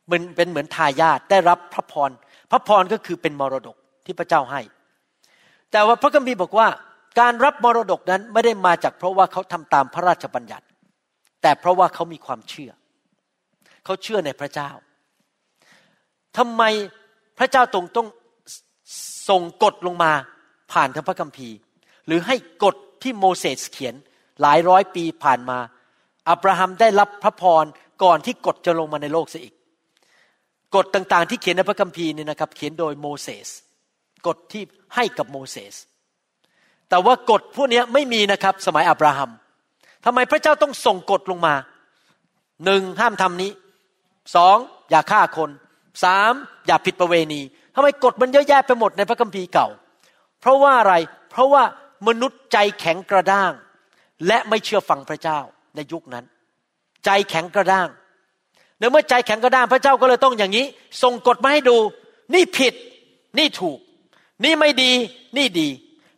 เป็นเป็นเหมือนทายาทได้รับพระพร พระพรก็คือเป็นมรดกที่พระเจ้าให้ แต่ว่าพระคัมภีร์บอกว่า การรับมรดกนั้นไม่ได้มาจากเพราะว่าเขาทำตามพระราชบัญญัติ แต่เพราะว่าเขามีความเชื่อ เขาเชื่อในพระเจ้าทำไมพระเจ้าตรงต้องส่งกฎลงมาผ่านทางพระคัมภีร์ หรือให้กฎที่โมเสสเขียนหลายร้อยปีผ่านมา อับราฮัมได้รับพระพรก่อนที่กฎจะลงมาในโลกเสียอีก กฎต่างๆ ที่เขียนในพระคัมภีร์เนี่ยนะครับ เขียนโดยโมเสสกฎที่ให้กับโมเสสแต่ว่ากฎพวกนี้ไม่มีนะครับสมัยอับราฮัมทำไมพระเจ้าต้องส่งกฎลงมาหนึ่งห้ามทำนี้สองอย่าฆ่าคนสามอย่าผิดประเวณีทำไมกฎมันเยอะแยะไปหมดในพระคัมภีร์เก่า เพราะว่าอะไรเพราะว่ามนุษย์ใจแข็งกระด้าง และไม่เชื่อฟังพระเจ้า ในยุคนั้น ใจแข็งกระด้างเเมื่อใจแข็งกระด้างพระเจ้าก็เลยต้องอย่างนี้ ส่งกฎมาให้ดู นี่ผิด นี่ถูก นี่ไม่ดี นี่ดี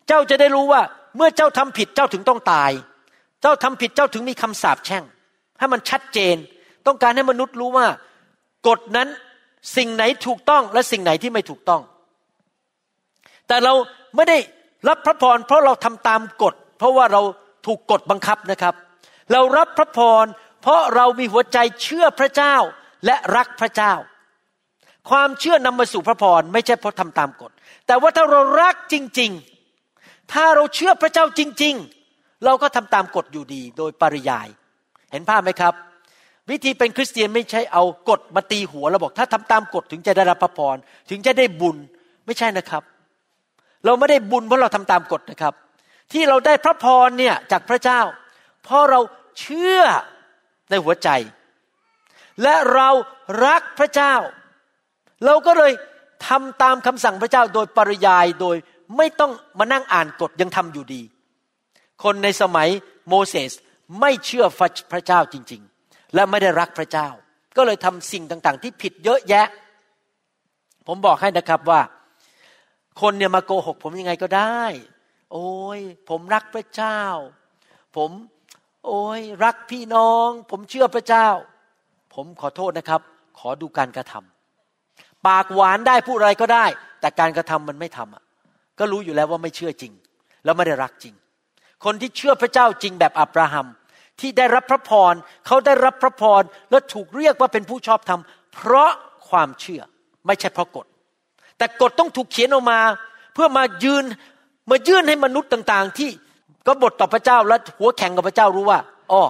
เจ้าจะได้รู้ว่า เมื่อเจ้าทำผิดเจ้าถึงต้องตาย เจ้าทำผิดเจ้าถึงมีคำสาปแช่ง ให้มันชัดเจน ต้องการให้มนุษย์รู้ว่า กฎนั้นสิ่งไหนถูกต้องและสิ่งไหนที่ไม่ถูกต้อง แต่เราไม่ได้รับพระพรเพราะเราทำตามกฎ เพราะว่าเราถูกกฎบังคับนะครับ เรารับพระพรเพราะเรามีหัวใจเชื่อพระเจ้าและรักพระเจ้า ความเชื่อนำมาสู่พระพรไม่ใช่เพราะทำตามกฎ แต่ว่าถ้าเรารักจริง ๆ ถ้าเราเชื่อพระเจ้าจริง ๆ เราก็ทำตามกฎอยู่ดีโดยปริยาย เห็นภาพไหมครับ วิธีเป็นคริสเตียนไม่ใช่เอากฎมาตีหัวเราบอก ถ้าทำตามกฎถึงจะได้รับพระพรถึงจะได้บุญไม่ใช่นะครับ เราไม่ได้บุญเพราะเราทำตามกฎนะครับ ที่เราได้พระพรเนี่ยจากพระเจ้า เพราะเราเชื่อในหัวใจ และเรารักพระเจ้า เราก็เลยทำตามคำสั่งพระเจ้าโดยปริยายโดยไม่ต้องมานั่งอ่านกฎยังทำอยู่ดี คนในสมัยโมเสสไม่เชื่อพระเจ้าจริง ๆ และไม่ได้รักพระเจ้า ก็เลยทำสิ่งต่างๆ ที่ผิดเยอะแยะ ผมบอกให้นะครับว่า คนเนี่ยมาโกหก ผมยังไงก็ได้ โอ้ยผมรักพระเจ้า ผม โอ้ยรักพี่น้อง ผมเชื่อพระเจ้า ผมขอโทษนะครับ ขอดูการกระทำปากหวานได้พูดอะไรก็ได้ แต่การกระทำมันไม่ทำอะ ก็รู้อยู่แล้วว่าไม่เชื่อจริง แล้วไม่ได้รักจริง คนที่เชื่อพระเจ้าจริงแบบอับราฮัมที่ได้รับพระพรเขาได้รับพระพรและถูกเรียกว่าเป็นผู้ชอบธรรมเพราะความเชื่อไม่ใช่เพราะกฎ แต่กฎต้องถูกเขียนออกมา เพื่อมายืนมายื่นให้มนุษย์ต่าง ๆ ที่ ก็บทต่อพระเจ้าและหัวแข็งกับพระเจ้ารู้ว่าอ๋อ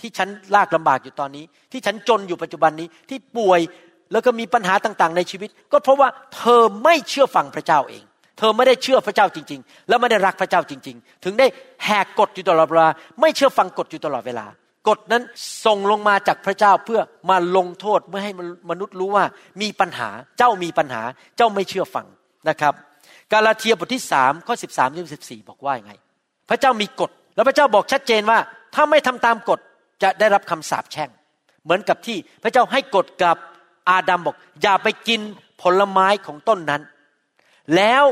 ที่ฉันลากลำบากอยู่ตอนนี้ ที่ฉันจนอยู่ปัจจุบันนี้ ที่ป่วยแล้วก็มีปัญหาต่างๆ ในชีวิต ก็เพราะว่าเธอไม่เชื่อฟังพระเจ้าเอง เธอไม่ได้เชื่อพระเจ้าจริง ๆ แล้วไม่ได้รักพระเจ้าจริง ๆ ถึงได้แหกกฎอยู่ตลอดเวลา ไม่เชื่อฟังกฎอยู่ตลอดเวลากฎนั้นส่งลงมาจากพระเจ้าเพื่อมาลงโทษเมื่อให้มนุษย์รู้ว่ามีปัญหาเจ้ามีปัญหาเจ้าไม่เชื่อฟังนะครับ กาลาเทียบทที่สามข้อสิบสามถึงสิบสี่บอกว่ายังไง พระเจ้ามีกฎ แล้วพระเจ้าบอกชัดเจนว่า ถ้าไม่ทำตามกฎจะได้รับคำสาปแช่ง เหมือนกับที่พระเจ้าให้กฎกับอาดัมบอก อย่าไปกินผลไม้ของต้นนั้น แล้ว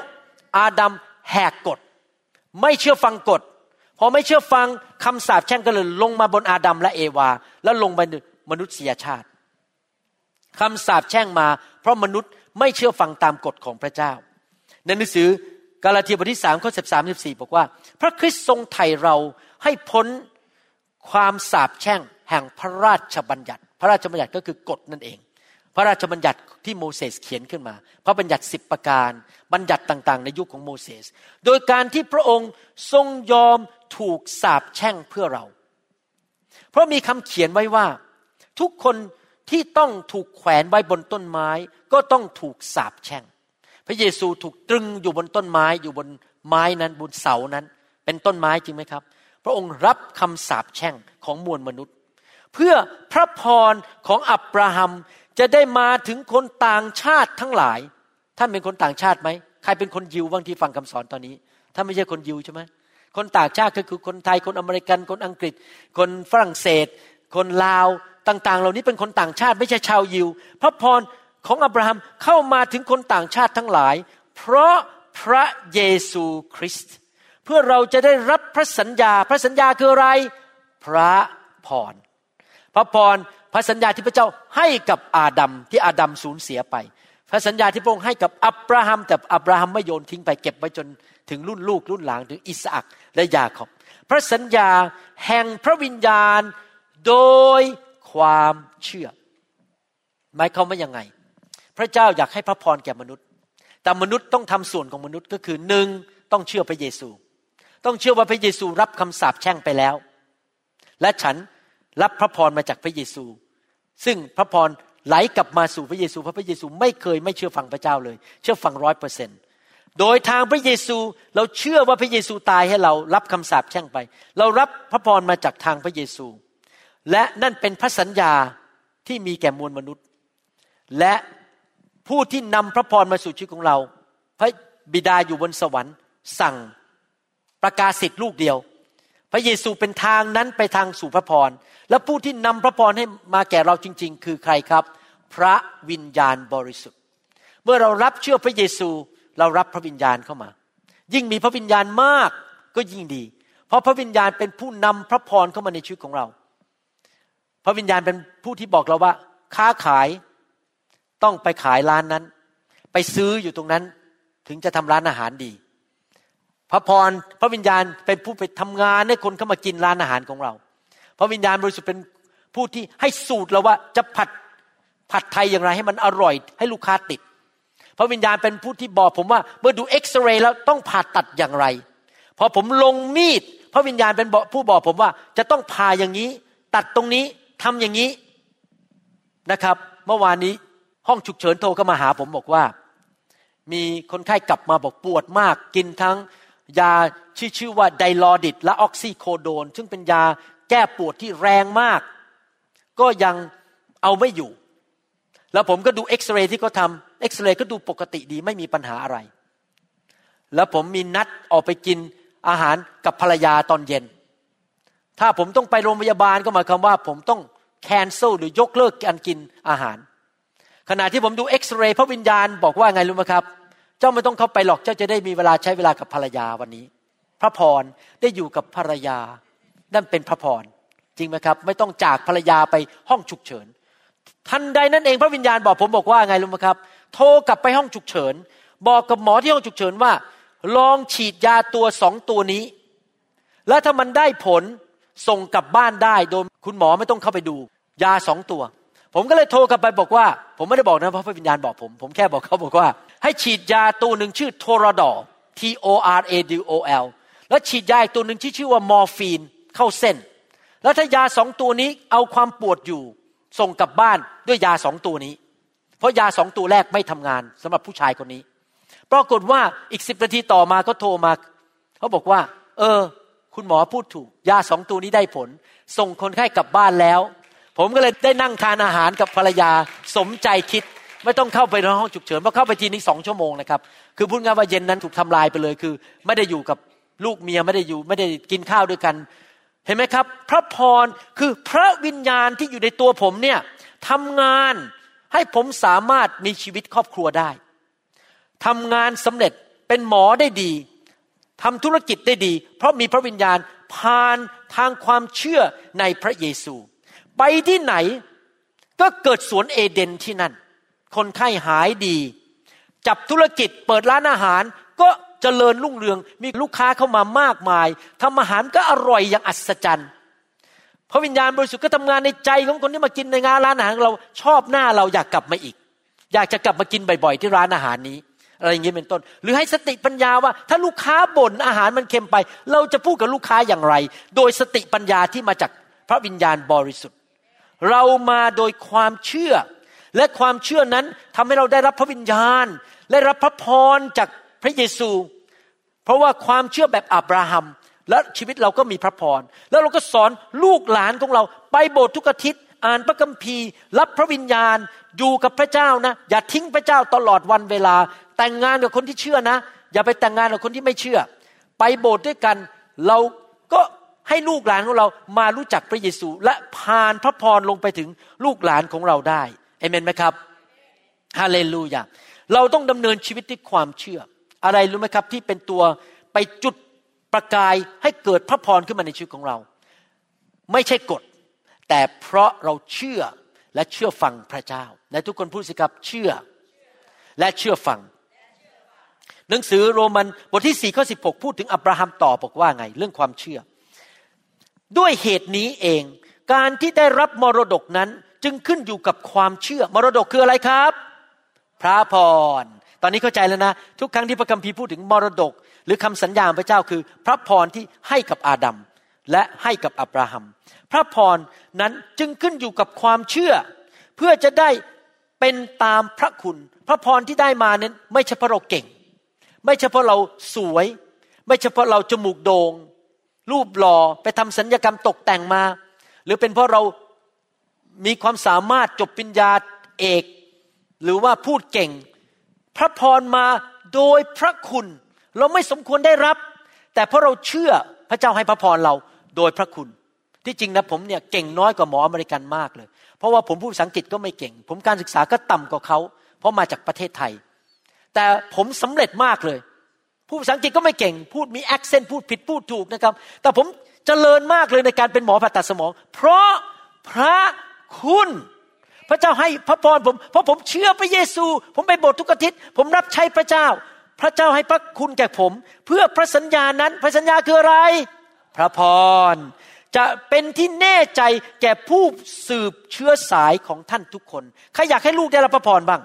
อาดัมแหกกฎ ไม่เชื่อฟังกฎพอไม่เชื่อฟังคำสาปแช่งก็เลยลงมาบนอาดัมและเอวา แล้วลงไปมนุษยชาติคำสาปแช่งมา เพราะมนุษย์ไม่เชื่อฟังตามกฎของพระเจ้าในหนังสือ กาลาเทียบทที่สามข้อสิบสามสิบสี่บอกว่า พระคริสต์ทรงไถ่เราให้พ้นความสาปแช่งแห่งพระราชบัญญัติ พระราชบัญญัติก็คือกฎนั่นเอง พระราชบัญญัติที่โมเสสเขียนขึ้นมา พระบัญญัติสิบประการ บัญญัติต่างๆ ในยุคของโมเสส โดยการที่พระองค์ทรงยอมถูกสาปแช่งเพื่อเรา เพราะมีคำเขียนไว้ว่า ทุกคนที่ต้องถูกแขวนไว้บนต้นไม้ ก็ต้องถูกสาปแช่ง พระเยซูถูกตรึงอยู่บนต้นไม้อยู่บนไม้นั้นบนเสานั้น เป็นต้นไม้จริงไหมครับ พระองค์รับคำสาปแช่งของมวลมนุษย์ เพื่อพระพรของอับราฮัมจะได้มาถึงคนต่างชาติทั้งหลาย ท่านเป็นคนต่างชาติไหมใครเป็นคนยิวบางที่ฟังคำสอนตอนนี้ถ้าไม่ใช่คนยิวใช่ไหมคนต่างชาติก็คือคนไทยคนอเมริกันคนอังกฤษ คนฝรั่งเศส คนลาวต่าง ๆ เหล่านี้เป็นคนต่างชาติไม่ใช่ชาวยิว พระพร ของอับราฮัมเข้ามาถึงคนต่างชาติทั้งหลาย เพราะพระเยซูคริสต์เพื่อเราจะได้รับพระสัญญา พระสัญญาคืออะไร พระพร พระพร พระสัญญาที่พระเจ้าให้กับอาดัมที่อาดัมสูญเสียไป พระสัญญาที่พระองค์ให้กับอับราฮัม แต่อับราฮัมไม่โยนทิ้งไปเก็บไว้จนถึงรุ่นลูกรุ่นหลานถึงอิสอักและยาขอบ พระสัญญาแห่งพระวิญญาณโดยความเชื่อหมายความว่ายังไง พระเจ้าอยากให้พระพรแก่มนุษย์ แต่มนุษย์ต้องทำส่วนของมนุษย์ก็คือหนึ่งต้องเชื่อพระเยซู ต้องเชื่อว่าพระเยซูรับคำสาปแช่งไปแล้ว และฉันรับพระพรมาจากพระเยซู ซึ่งพระพรไหลกลับมาสู่พระเยซูเพราะพระเยซูไม่เคยไม่เชื่อฟังพระเจ้าเลย เชื่อฟังร้อยเปอร์เซ็นต์โดยทางพระเยซูเราเชื่อว่าพระเยซูตายให้เรารับคำสาปแช่งไป เรารับพระพรมาจากทางพระเยซู และนั่นเป็นพระสัญญาที่มีแก่มวลมนุษย์ และ ผู้ที่นำพระพรมาสู่ชีวิตของเรา พระบิดาอยู่บนสวรรค์ สั่งประกาศสิทธิ์ลูกเดียว พระเยซูเป็นทางนั้นไปทางสู่พระพร และผู้ที่นำพระพรให้มาแก่เราจริง ๆ คือใครครับ พระวิญญาณบริสุทธิ์ เมื่อเรารับเชื่อพระเยซูเรารับพระวิญญาณเข้ามา ยิ่งมีพระวิญญาณมากก็ยิ่งดี เพราะพระวิญญาณเป็นผู้นำพระพรเข้ามาในชีวิตของเรา พระวิญญาณเป็นผู้ที่บอกเราว่า ค้าขาย ต้องไปขายร้านนั้น ไปซื้ออยู่ตรงนั้น ถึงจะทำร้านอาหารดี พระพรพระวิญญาณเป็นผู้ไปทำงานให้คนเข้ามากินร้านอาหารของเรา พระวิญญาณบริสุทธิ์เป็นผู้ที่ให้สูตรเราว่าจะผัดผัดไทยอย่างไรให้มันอร่อย ให้ลูกค้าติด พระวิญญาณเป็นผู้ที่บอกผมว่าเมื่อดูเอ็กซเรย์แล้วต้องผ่าตัดอย่างไรพอผมลงมีด พระวิญญาณเป็นผู้บอกผมว่าจะต้องผ่าอย่างนี้ ตัดตรงนี้ทำอย่างนี้นะครับ เมื่อวานนี้ ห้องฉุกเฉินโทรเข้ามาหาผมบอกว่า มีคนไข้กลับมาบอกปวดมาก กินทั้งยาชื่อชื่อว่าไดลอดิดและออกซิโคโดน ซึ่งเป็นยาแก้ปวดที่แรงมาก ก็ยังเอาไม่อยู่ แล้วผมก็ดูเอ็กซเรย์ที่เขาทำเอ็กซเรย์ก็ดูปกติดีไม่มีปัญหาอะไร แล้วผมมีนัดออกไปกินอาหารกับภรรยาตอนเย็น ถ้าผมต้องไปโรงพยาบาลก็หมายความว่า ผมต้องแคนเซิลหรือยกเลิกการกินอาหาร ขณะที่ผมดูเอ็กซเรย์พระวิญญาณบอกว่าไงรู้ไหมครับ เจ้าไม่ต้องเข้าไปหรอกเจ้าจะได้มีเวลาใช้เวลากับภรรยาวันนี้ พระพรได้อยู่กับภรรยา นั่นเป็นพระพรจริงไหมครับ ไม่ต้องจากภรรยาไปห้องฉุกเฉิน ทันใดนั้นเองพระวิญญาณบอกผมบอกว่าไงรู้ไหมครับ โทรกลับไปห้องฉุกเฉิน บอกกับหมอที่ห้องฉุกเฉินว่า ลองฉีดยาตัวสองตัวนี้ แล้วถ้ามันได้ผลส่งกลับบ้านได้โดยคุณหมอไม่ต้องเข้าไปดู ยาสองตัว ผมก็เลยโทรกลับไปบอกว่า ผมไม่ได้บอกนะเพราะพระวิญญาณบอกผม ผมแค่บอกเขาบอกว่า ให้ฉีดยาตัวหนึ่งชื่อโทรดอ T O R A D O L แล้วฉีดยาอีกตัวหนึ่งที่ชื่อว่ามอร์ฟีนเข้าเส้น แล้วถ้ายาสองตัวนี้เอาความปวดอยู่ ส่งกลับบ้านด้วยยาสองตัวนี้ เพราะยาสองตัวแรกไม่ทำงานสำหรับผู้ชายคนนี้ ปรากฏว่าอีกสิบนาทีต่อมาเขาโทรมาเขาบอกว่า เออ คุณหมอพูดถูก ยาสองตัวนี้ได้ผล ส่งคนไข้กลับบ้านแล้ว ผมก็เลยได้นั่งทานอาหารกับภรรยาสมใจคิด ไม่ต้องเข้าไปในห้องฉุกเฉินเพราะเข้าไปทีนี้สองชั่วโมงนะครับคือพูดง่ายว่าเย็นนั้นถูกทำลายไปเลยคือ ไม่ได้อยู่กับลูกเมียไม่ได้อยู่ ไม่ได้กินข้าวด้วยกัน เห็นไหมครับ พระพรคือพระวิญญาณที่อยู่ในตัวผมเนี่ยทำงานให้ผมสามารถมีชีวิตครอบครัวได้ทำงานสำเร็จเป็นหมอได้ดีทำธุรกิจได้ดี เพราะมีพระวิญญาณผ่านทางความเชื่อในพระเยซู ไปที่ไหน ก็เกิดสวนเอเดนที่นั่น คนไข้หายดี จับธุรกิจเปิดร้านอาหาร ก็เจริญรุ่งเรืองมีลูกค้าเข้ามามากมายทำอาหารก็อร่อยอย่างอัศจรรย์พระวิญญาณบริสุทธิ์ก็ทำงานในใจของคนที่มากินในงานร้านอาหารเราชอบหน้าเราอยากกลับมาอีก อยากจะกลับมากินบ่อยๆที่ร้านอาหารนี้อะไรอย่างนี้เป็นต้น หรือให้สติปัญญาว่า ถ้าลูกค้าบ่นอาหารมันเค็มไป เราจะพูดกับลูกค้าอย่างไร โดยสติปัญญาที่มาจากพระวิญญาณบริสุทธิ์ เรามาโดยความเชื่อ และความเชื่อนั้นทำให้เราได้รับพระวิญญาณ และรับพระพรจากพระเยซู เพราะว่าความเชื่อแบบอับราฮัม และชีวิตเราก็มีพระพร แล้วเราก็สอนลูกหลานของเราไปโบสถ์ทุกอาทิตย์อ่านพระคัมภีร์ รับพระวิญญาณ อยู่กับพระเจ้านะ อย่าทิ้งพระเจ้าตลอดวันเวลา แต่งงานกับคนที่เชื่อนะ อย่าไปแต่งงานกับคนที่ไม่เชื่อ ไปโบสถ์ด้วยกัน เราก็ ให้ลูกหลานของเรามารู้จักพระเยซู และผ่านพระพรลงไปถึงลูกหลานของเราได้เอเมนไหมครับฮาเลลูยาเราต้องดำเนินชีวิตด้วยความเชื่อ อะไรรู้ไหมครับที่เป็นตัวไปจุดประกายให้เกิดพระพรขึ้นมาในชีวิตของเรา ไม่ใช่กฎ แต่เพราะเราเชื่อและเชื่อฟังพระเจ้าและทุกคนพูดสิครับเชื่อและเชื่อฟัง หนังสือโรมันบทที่4ข้อ16พูดถึงอับราฮัมต่อบอกว่าไง เรื่องความเชื่อ ด้วยเหตุนี้เอง การที่ได้รับมรดกนั้นจึงขึ้นอยู่กับความเชื่อ มรดกคืออะไรครับ พระพร ตอนนี้เข้าใจแล้วนะ ทุกครั้งที่พระคัมภีร์พูดถึงมรดก หรือคำสัญญาของพระเจ้าคือ พระพรที่ให้กับอาดัมและให้กับอับราฮัม พระพรนั้นจึงขึ้นอยู่กับความเชื่อ เพื่อจะได้เป็นตามพระคุณ พระพรที่ได้มานั้น ไม่เฉพาะเราเก่ง ไม่เฉพาะเราสวย ไม่เฉพาะเราจมูกโดง่ง รูปหล่อไปทำสัญญกรรมตกแต่งมา หรือเป็นเพราะเรามีความสามารถจบปัญญาเอก หรือว่าพูดเก่ง พระพรมาโดยพระคุณ เราไม่สมควรได้รับ แต่เพราะเราเชื่อพระเจ้าให้พระพรเราโดยพระคุณ ที่จริงนะผมเนี่ยเก่งน้อยกว่าหมออเมริกันมากเลย เพราะว่าผมพูดภาษาอังกฤษก็ไม่เก่ง ผมการศึกษาก็ต่ำกว่าเขา เพราะมาจากประเทศไทย แต่ผมสำเร็จมากเลย พูดภาษาอังกฤษก็ไม่เก่ง พูดมี accent พูดผิดพูดถูกนะครับ แต่ผมจเจริญมากเลยในการเป็นหมอผ่าตัดสมอง เพราะพระคุณ พระเจ้าให้พระพรผม เพราะผมเชื่อพระเยซู ผมไปโบสถ์ทุกอาทิตย์ ผมรับใช้พระเจ้า พระเจ้าให้พระคุณแก่ผม เพื่อพระสัญญานั้น พระสัญญาคืออะไร พระพรจะเป็นที่แน่ใจแก่ผู้สืบเชื้อสายของท่านทุกคน ใครอยากให้ลูกได้รับพระพรบ้าง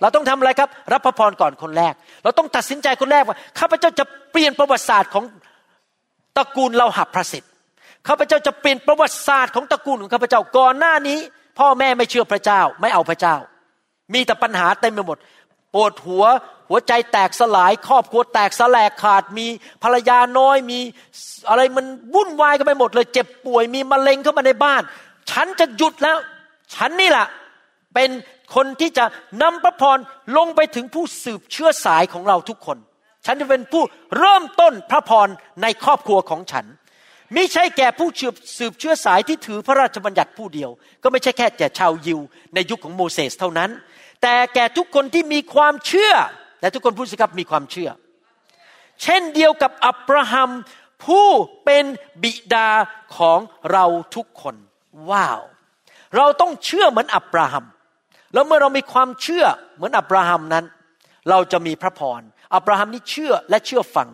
เราต้องทำอะไรครับ รับพระพรก่อนคนแรก เราต้องตัดสินใจคนแรกว่าข้าพเจ้าจะเปลี่ยนประวัติศาสตร์ของตระกูลเราหับพระสิทธิ์ข้าพเจ้าจะเปลี่ยนประวัติศาสตร์ของตระกูลของข้าพเจ้าก่อนหน้านี้ พ่อแม่ไม่เชื่อพระเจ้า ไม่เอาพระเจ้า มีแต่ปัญหาเต็มไปหมดปวดหัวหัวใจแตกสลาย ครอบครัวแตกสลายขาดมีภรรยาน้อยมีอะไรมันวุ่นวายกันไปหมดเลย เจ็บป่วยมีมะเร็งเข้ามาในบ้าน ฉันจะหยุดแล้ว ฉันนี่แหละเป็น คนที่จะนำพระพรลงไปถึงผู้สืบเชื้อสายของเราทุกคน ฉันจะเป็นผู้เริ่มต้นพระพรในครอบครัวของฉันไม่ใช่แก่ผู้สืบเชื้อสายที่ถือพระราชบัญญัติผู้เดียว ก็ไม่ใช่แค่แก่ชาวยิวในยุคของโมเสสเท่านั้น แต่แก่ทุกคนที่มีความเชื่อแต่ทุกคนพูดสิครับมีความเชื่อ เช่นเดียวกับอับราฮัมผู้เป็นบิดาของเราทุกคน ว้าว เราต้องเชื่อเหมือนอับราฮัม แล้วเมื่อเรามีความเชื่อเหมือนอับราฮัมนั้น เราจะมีพระพร อับราฮัมนี่เชื่อและเชื่อฟัง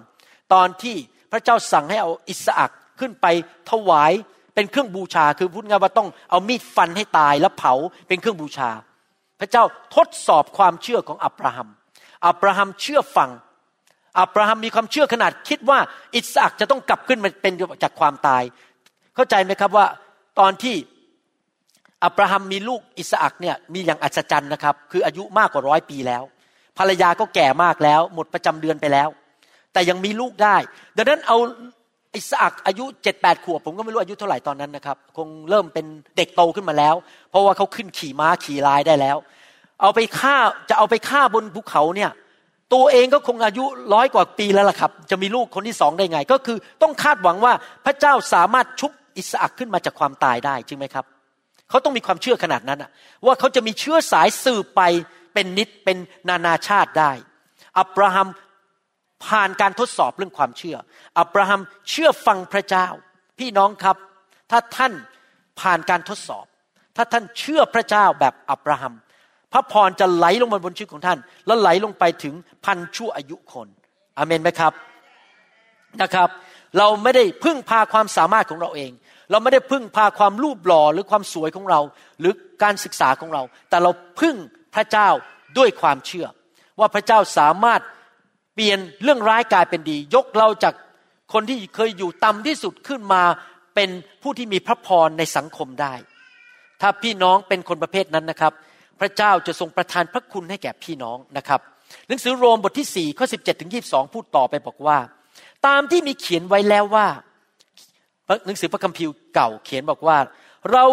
ตอนที่พระเจ้าสั่งให้เอาอิสอักขึ้นไปถวายเป็นเครื่องบูชา คือพูดง่ายว่าต้องเอามีดฟันให้ตายแล้วเผาเป็นเครื่องบูชา พระเจ้าทดสอบความเชื่อของอับราฮัม อับราฮัมเชื่อฟัง อับราฮัมมีความเชื่อขนาดคิดว่าอิสอักจะต้องกลับขึ้นมาเป็นจากความตาย เข้าใจไหมครับว่าตอนที่ อับราฮัมมีลูกอิสอักเนี่ยมีอย่างอัศจรรย์นะครับ คืออายุมากกว่าร้อยปีแล้ว ภรรยาก็แก่มากแล้ว หมดประจำเดือนไปแล้ว แต่ยังมีลูกได้ ดังนั้นเอาอิสอักอายุเจ็ดแปดขวบผมก็ไม่รู้อายุเท่าไหร่ตอนนั้นนะครับ คงเริ่มเป็นเด็กโตขึ้นมาแล้ว เพราะว่าเขาขึ้นขี่ม้าขี่ลายได้แล้ว เอาไปฆ่าจะเอาไปฆ่าบนภูเขาเนี่ย ตัวเองก็คงอายุร้อยกว่าปีแล้วล่ะครับ จะมีลูกคนที่สองได้ไง ก็คือต้องคาดหวังว่าพระเจ้าสามารถชุบอิสอักขึ้นมาจากความตายได้จริงไหมครับ เขาต้องมีความเชื่อขนาดนั้นว่าเขาจะมีเชื้อสายสืบไปเป็นนิดเป็นนานาชาติได้ อับราฮัมผ่านการทดสอบเรื่องความเชื่อ อับราฮัมเชื่อฟังพระเจ้า พี่น้องครับ ถ้าท่านผ่านการทดสอบ ถ้าท่านเชื่อพระเจ้าแบบอับราฮัม พระพรจะไหลลงมาบนชีวิตของท่าน แล้วไหลลงไปถึงพันชั่วอายุคน อเมนไหมครับนะครับ เราไม่ได้พึ่งพาความสามารถของเราเอง เราไม่ได้พึ่งพาความรูปหล่อหรือความสวยของเรา หรือการศึกษาของเรา แต่เราพึ่งพระเจ้าด้วยความเชื่อ ว่าพระเจ้าสามารถเปลี่ยนเรื่องร้ายกลายเป็นดี ยกเราจากคนที่เคยอยู่ต่ำที่สุดขึ้นมาเป็นผู้ที่มีพระพรในสังคมได้ ถ้าพี่น้องเป็นคนประเภทนั้นนะครับ พระเจ้าจะทรงประทานพระคุณให้แก่พี่น้องนะครับหนังสือโรมบทที่4ข้อ17ถึง22 พูดต่อไปบอกว่า ตามที่มีเขียนไว้แล้วว่า หนังสือพระคัมภีร์เก่าเขียนบอกว่า เรา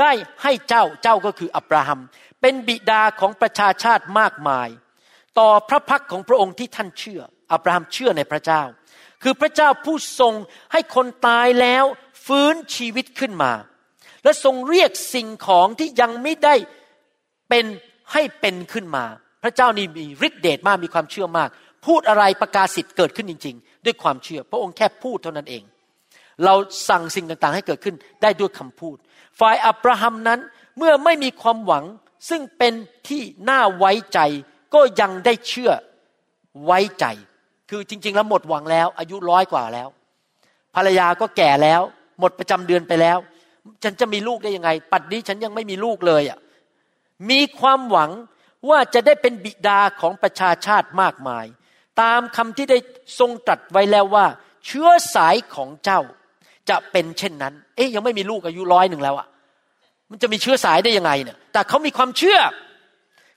ได้ให้เจ้าเจ้าก็คืออับราฮัม เป็นบิดาของประชาชาติมากมาย ต่อพระพักของพระองค์ที่ท่านเชื่อ อับราฮัมเชื่อในพระเจ้า คือพระเจ้าผู้ทรงให้คนตายแล้วฟื้นชีวิตขึ้นมา และทรงเรียกสิ่งของที่ยังไม่ได้เป็นให้เป็นขึ้นมา พระเจ้านี่มีฤทธิเดชมากมีความเชื่อมาก พูดอะไรประกาศสิทธิ์เกิดขึ้นจริง ๆ ด้วยความเชื่อ พระองค์แค่พูดเท่านั้นเอง เราสั่งสิ่งต่างๆ ให้เกิดขึ้นได้ด้วยคำพูด ฝ่ายอับราฮัมนั้นเมื่อไม่มีความหวังซึ่งเป็นที่น่าไว้ใจ ก็ยังได้เชื่อไว้ใจ คือจริง ๆ แล้วหมดหวังแล้ว อายุร้อยกว่าแล้ว ภรรยาก็แก่แล้ว หมดประจำเดือนไปแล้ว ฉันจะมีลูกได้ยังไง ปัดนี้ฉันยังไม่มีลูกเลยอะมีความหวังว่าจะได้เป็นบิดาของประชาชาติมากมาย ตามคำที่ได้ทรงตรัสไว้แล้วว่า เชื้อสายของเจ้า จะเป็นเช่นนั้น เอ๊ยยังไม่มีลูกอายุร้อยหนึ่งแล้วอะมันจะมีเชื้อสายได้ยังไงเนี่ย แต่เขามีความเชื่อ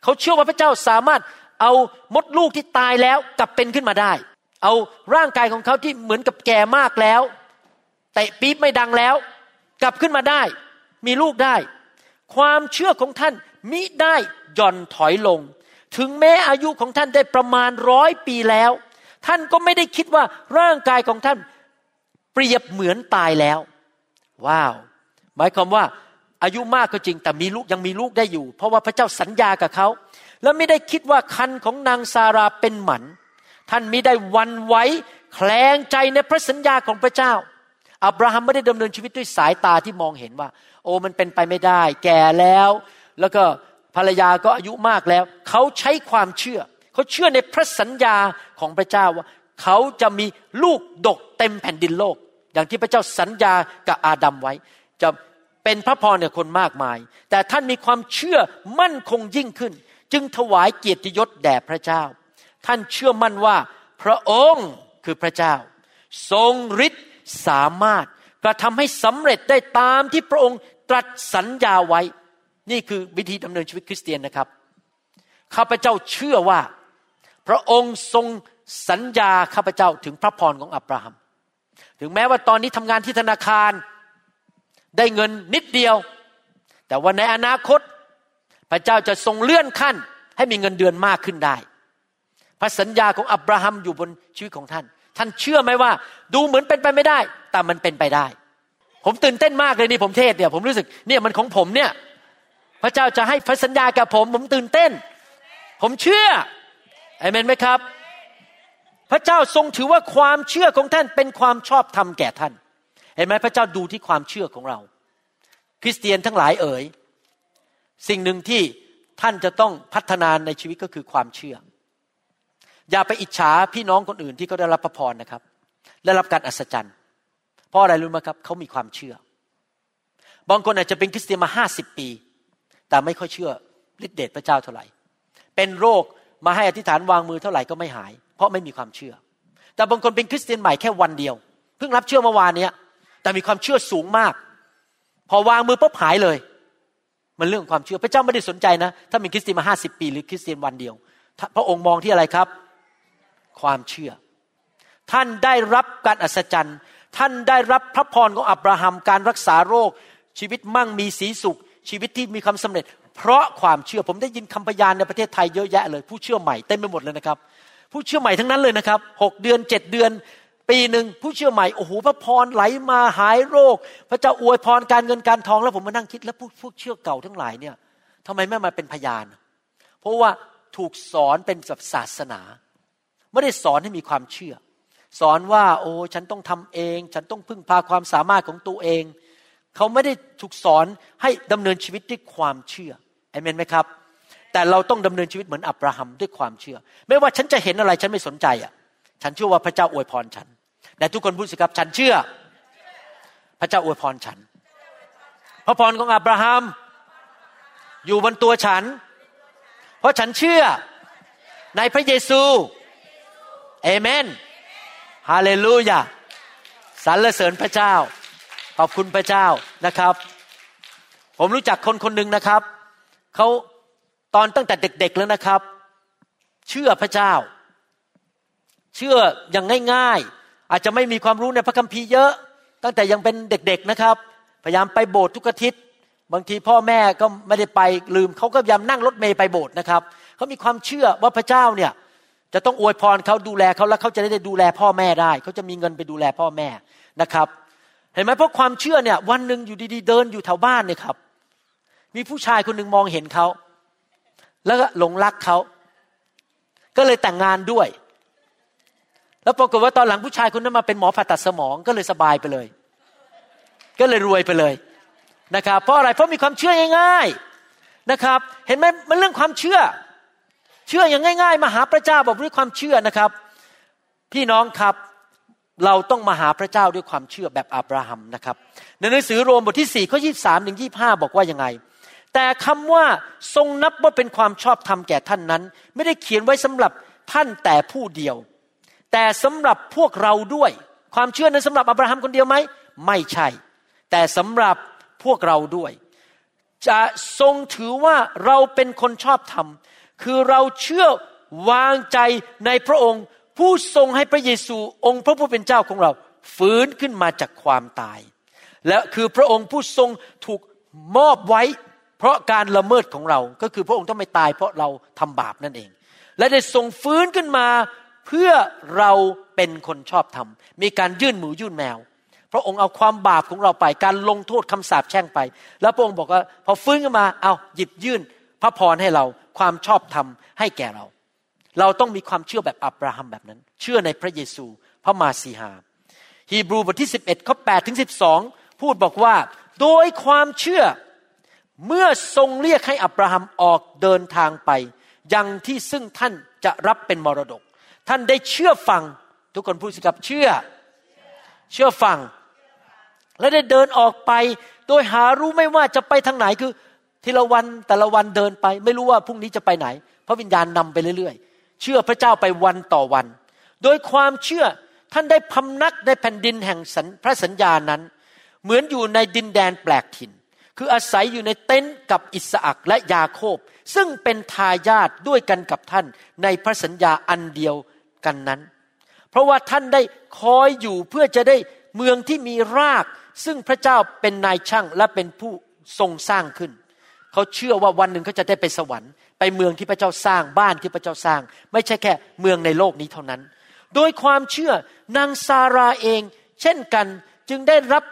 เขาเชื่อว่าพระเจ้าสามารถเอามดลูกที่ตายแล้วกลับเป็นขึ้นมาได้ เอาร่างกายของเขาที่เหมือนกับแก่มากแล้วเตะปี๊บไม่ดังแล้ว กลับขึ้นมาได้ มีลูกได้ ความเชื่อของท่านมิได้หย่อนถอยลง ถึงแม้อายุของท่านได้ประมาณร้อยปีแล้ว ท่านก็ไม่ได้คิดว่าร่างกายของท่าน เปรียบเหมือนตายแล้ว ว้าว หมายความว่าอายุมากก็จริงแต่มีลูกยังมีลูกได้อยู่ เพราะว่าพระเจ้าสัญญากับเขา แล้วไม่ได้คิดว่าคันของนางซาราเป็นหมัน ท่านมิได้วันไว้แคลงใจในพระสัญญาของพระเจ้าอับราฮัมไม่ได้ดำเนินชีวิตด้วยสายตาที่มองเห็นว่า โอ้มันเป็นไปไม่ได้ แก่แล้ว แล้วก็ภรรยาก็อายุมากแล้ว เขาใช้ความเชื่อ เขาเชื่อในพระสัญญาของพระเจ้าว่า เขาจะมีลูกดกเต็มแผ่นดินโลก อย่างที่พระเจ้าสัญญากับอาดัมไว้ จะเป็นพระพรเนี่ยคนมากมาย แต่ท่านมีความเชื่อมั่นคงยิ่งขึ้น จึงถวายเกียรติยศแด่พระเจ้า ท่านเชื่อมั่นว่าพระองค์คือพระเจ้า ทรงฤทธิ์สามารถกระทำให้สำเร็จได้ตามที่พระองค์ตรัสสัญญาไว้ นี่คือวิธีดำเนินชีวิตคริสเตียนนะครับ ข้าพเจ้าเชื่อว่า พระองค์ทรงสัญญาข้าพเจ้าถึงพระพรของอับราฮัม ถึงแม้ว่าตอนนี้ทำงานที่ธนาคาร ได้เงินนิดเดียว แต่ว่าในอนาคต พระเจ้าจะทรงเลื่อนขั้น ให้มีเงินเดือนมากขึ้นได้ พระสัญญาของอับราฮัมอยู่บนชีวิตของท่าน ท่านเชื่อไหมว่า ดูเหมือนเป็นไปไม่ได้ แต่มันเป็นไปได้ ผมตื่นเต้นมากเลยนี่ผมเทศเนี่ยผมรู้สึกเนี่ยมันของผมเนี่ย พระเจ้าจะให้พระสัญญากับผม ผมตื่นเต้น ผมเชื่อเอเมนไหมครับ พระเจ้าทรงถือว่าความเชื่อของท่านเป็นความชอบธรรมแก่ท่าน เห็นไหมพระเจ้าดูที่ความเชื่อของเรา คริสเตียนทั้งหลายเอ๋ยสิ่งหนึ่งที่ท่านจะต้องพัฒนาในชีวิตก็คือความเชื่อ อย่าไปอิจฉาพี่น้องคนอื่นที่เขาได้รับพระพรนะครับ ได้รับการอัศจรรย์ เพราะอะไรรู้ไหมครับ เขามีความเชื่อ บางคนอาจจะเป็นคริสเตียนมาห้าสิบปี แต่ไม่ค่อยเชื่อฤทธิเดชพระเจ้าเท่าไหร่ เป็นโรคมาให้อธิษฐานวางมือเท่าไหร่ก็ไม่หาย เพราะไม่มีความเชื่อ แต่บางคนเป็นคริสเตียนใหม่แค่วันเดียว เพิ่งรับเชื่อเมื่อวานเนี้ยแต่มีความเชื่อสูงมาก พอวางมือปุ๊บหายเลย มันเรื่องความเชื่อพระเจ้าไม่ได้สนใจนะ ถ้าเป็นคริสเตียนมาห้าสิบปีหรือคริสเตียนวันเดียว พระองค์มองที่อะไรครับ ความเชื่อ ท่านได้รับการอัศจรรย์ ท่านได้รับพระพรของอับราฮัมการรักษาโรค ชีวิตมั่งมีสีสุข ชีวิตที่มีความสำเร็จ เพราะความเชื่อผมได้ยินคำพยานในประเทศไทยเยอะแยะเลย ผู้เชื่อใหม่เต็มไปหมดเลยนะครับ ผู้เชื่อใหม่ทั้งนั้นเลยนะครับหกเดือนเจ็ดเดือน ปีหนึ่งผู้เชื่อใหม่โอ้โหพระพรไหลมาหายโรค พระเจ้าอวยพรการเงินการทองแล้วผมมานั่งคิดแล้วผู้ผู้เชื่อเก่าทั้งหลายเนี่ยทำไมไม่มาเป็นพยาน เพราะว่าถูกสอนเป็นแบบศาสนา ไม่ได้สอนให้มีความเชื่อ สอนว่าโอ้ฉันต้องทำเอง ฉันต้องพึ่งพาความสามารถของตัวเอง เขาไม่ได้ถูกสอนให้ดำเนินชีวิตด้วยความเชื่อเอเมนไหมครับ แต่เราต้องดำเนินชีวิตเหมือนอับราฮัมด้วยความเชื่อ ไม่ว่าฉันจะเห็นอะไรฉันไม่สนใจอะ ฉันเชื่อว่าพระเจ้าอวยพรฉันแต่ทุกคนพูดสิครับฉันเชื่อ พระเจ้าอวยพรฉัน พระพรของอับราฮัมอยู่บนตัวฉัน เพราะฉันเชื่อในพระเยซูเอเมนฮาเลลูยาสรรเสริญพระเจ้า ขอบคุณพระเจ้านะครับ ผมรู้จักคนคนหนึ่งนะครับเขา ตอนตั้งแต่เด็ก ๆแล้วนะครับ เชื่อพระเจ้า เชื่ออย่างง่าย ๆ อาจจะไม่มีความรู้ในพระคัมภีร์เยอะ ตั้งแต่ยังเป็นเด็ก ๆนะครับ พยายามไปโบสถ์ทุกอาทิตย์ บางทีพ่อแม่ก็ไม่ได้ไปลืมเขาก็พยายามนั่งรถเมย์ไปโบสถ์นะครับเขามีความเชื่อว่าพระเจ้าเนี่ยจะต้องอวยพรเขาดูแลเขาแล้วเขาจะได้ดูแลพ่อแม่ได้เขาจะมีเงินไปดูแลพ่อแม่นะครับ เห็นไหมเพราะความเชื่อเนี่ย วันหนึ่งอยู่ดีๆ เดินอยู่แถวบ้านเนี่ยครับ มีผู้ชายคนหนึ่งมองเห็นเขา แล้วก็หลงรักเขา ก็เลยแต่งงานด้วย แล้วปรากฏว่าตอนหลังผู้ชายคนนั้นมาเป็นหมอผ่าตัดสมองก็เลยสบายไปเลย ก็เลยรวยไปเลยนะครับ เพราะอะไรเพราะมีความเชื่อง่ายๆนะครับ เห็นไหมมันเรื่องความเชื่อ เชื่ออย่างง่ายๆมาหาพระเจ้าบอกด้วยความเชื่อนะครับ พี่น้องครับเราต้องมาหาพระเจ้าด้วยความเชื่อแบบอับราฮัมนะครับ ในหนังสือโรมบทที่4ข้อ23ถึง25 บอกว่ายังไง แต่คำว่าทรงนับว่าเป็นความชอบธรรมแก่ท่านนั้น ไม่ได้เขียนไว้สำหรับท่านแต่ผู้เดียว แต่สำหรับพวกเราด้วย ความเชื่อนั้นสำหรับอับราฮัมคนเดียวไหมไม่ใช่ แต่สำหรับพวกเราด้วย จะทรงถือว่าเราเป็นคนชอบธรรม คือเราเชื่อวางใจในพระองค์ ผู้ทรงให้พระเยซูองค์พระผู้เป็นเจ้าของเรา ฟื้นขึ้นมาจากความตาย และคือพระองค์ผู้ทรงถูกมอบไว้ เพราะการละเมิดของเราก็คือพระองค์ต้องไม่ตายเพราะเราทำบาปนั่นเอง และได้ทรงฟื้นขึ้นมาเพื่อเราเป็นคนชอบธรรม มีการยื่นหมูยื่นแมว พระองค์เอาความบาปของเราไป การลงโทษคำสาปแช่งไป แล้วพระองค์บอกว่า พอฟื้นขึ้นมาเอาหยิบยื่น พระพรให้เราความชอบธรรมให้แก่เรา เราต้องมีความเชื่อแบบอับราฮัมแบบนั้น เชื่อในพระเยซู พระมาสีหา ฮีบรูบทที่ 11ข้อ8ถึง12 พูดบอกว่า โดยความเชื่อ เมื่อทรงเรียกให้อับราฮัมออกเดินทางไป ยังที่ซึ่งท่านจะรับเป็นมรดก ท่านได้เชื่อฟังทุกคนพูดสิครับเชื่อ เชื่อฟัง และได้เดินออกไป โดยหารู้ไม่ว่าจะไปทางไหนคือ ทีละวันแต่ละวันเดินไป ไม่รู้ว่าพรุ่งนี้จะไปไหน พระวิญญาณนำไปเรื่อยๆ เชื่อพระเจ้าไปวันต่อวัน โดยความเชื่อท่านได้พำนักในแผ่นดินแห่งพระสัญญานั้น เหมือนอยู่ในดินแดนแปลกถิ่น คืออาศัยอยู่ในเต็นท์กับอิสอักและยาโคบ ซึ่งเป็นทายาทด้วยกันกับท่านในพระสัญญาอันเดียวกันนั้น เพราะว่าท่านได้คอยอยู่เพื่อจะได้เมืองที่มีราก ซึ่งพระเจ้าเป็นนายช่างและเป็นผู้ทรงสร้างขึ้น เขาเชื่อว่าวันหนึ่งเขาจะได้ไปสวรรค์ ไปเมืองที่พระเจ้าสร้างบ้านที่พระเจ้าสร้าง ไม่ใช่แค่เมืองในโลกนี้เท่านั้น โดยความเชื่อนางซาราเอง เช่นกันจึงได้รับ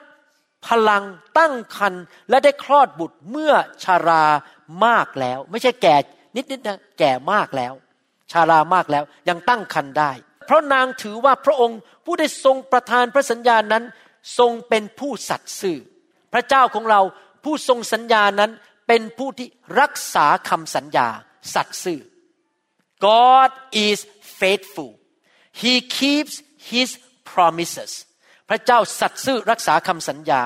พลังตั้งคันและได้คลอดบุตรเมื่อชารามากแล้ว ไม่ใช่แก่นิดๆนะแก่มากแล้ว ชารามากแล้วยังตั้งคันได้ เพราะนางถือว่าพระองค์ผู้ได้ทรงประทานพระสัญญานั้น ทรงเป็นผู้สัตย์ซื่อ พระเจ้าของเราผู้ทรงสัญญานั้นเป็นผู้ที่รักษาคำสัญญา สัตย์ซื่อ God is faithful he keeps his promises พระเจ้าสัตย์ซื่อรักษาคำสัญญา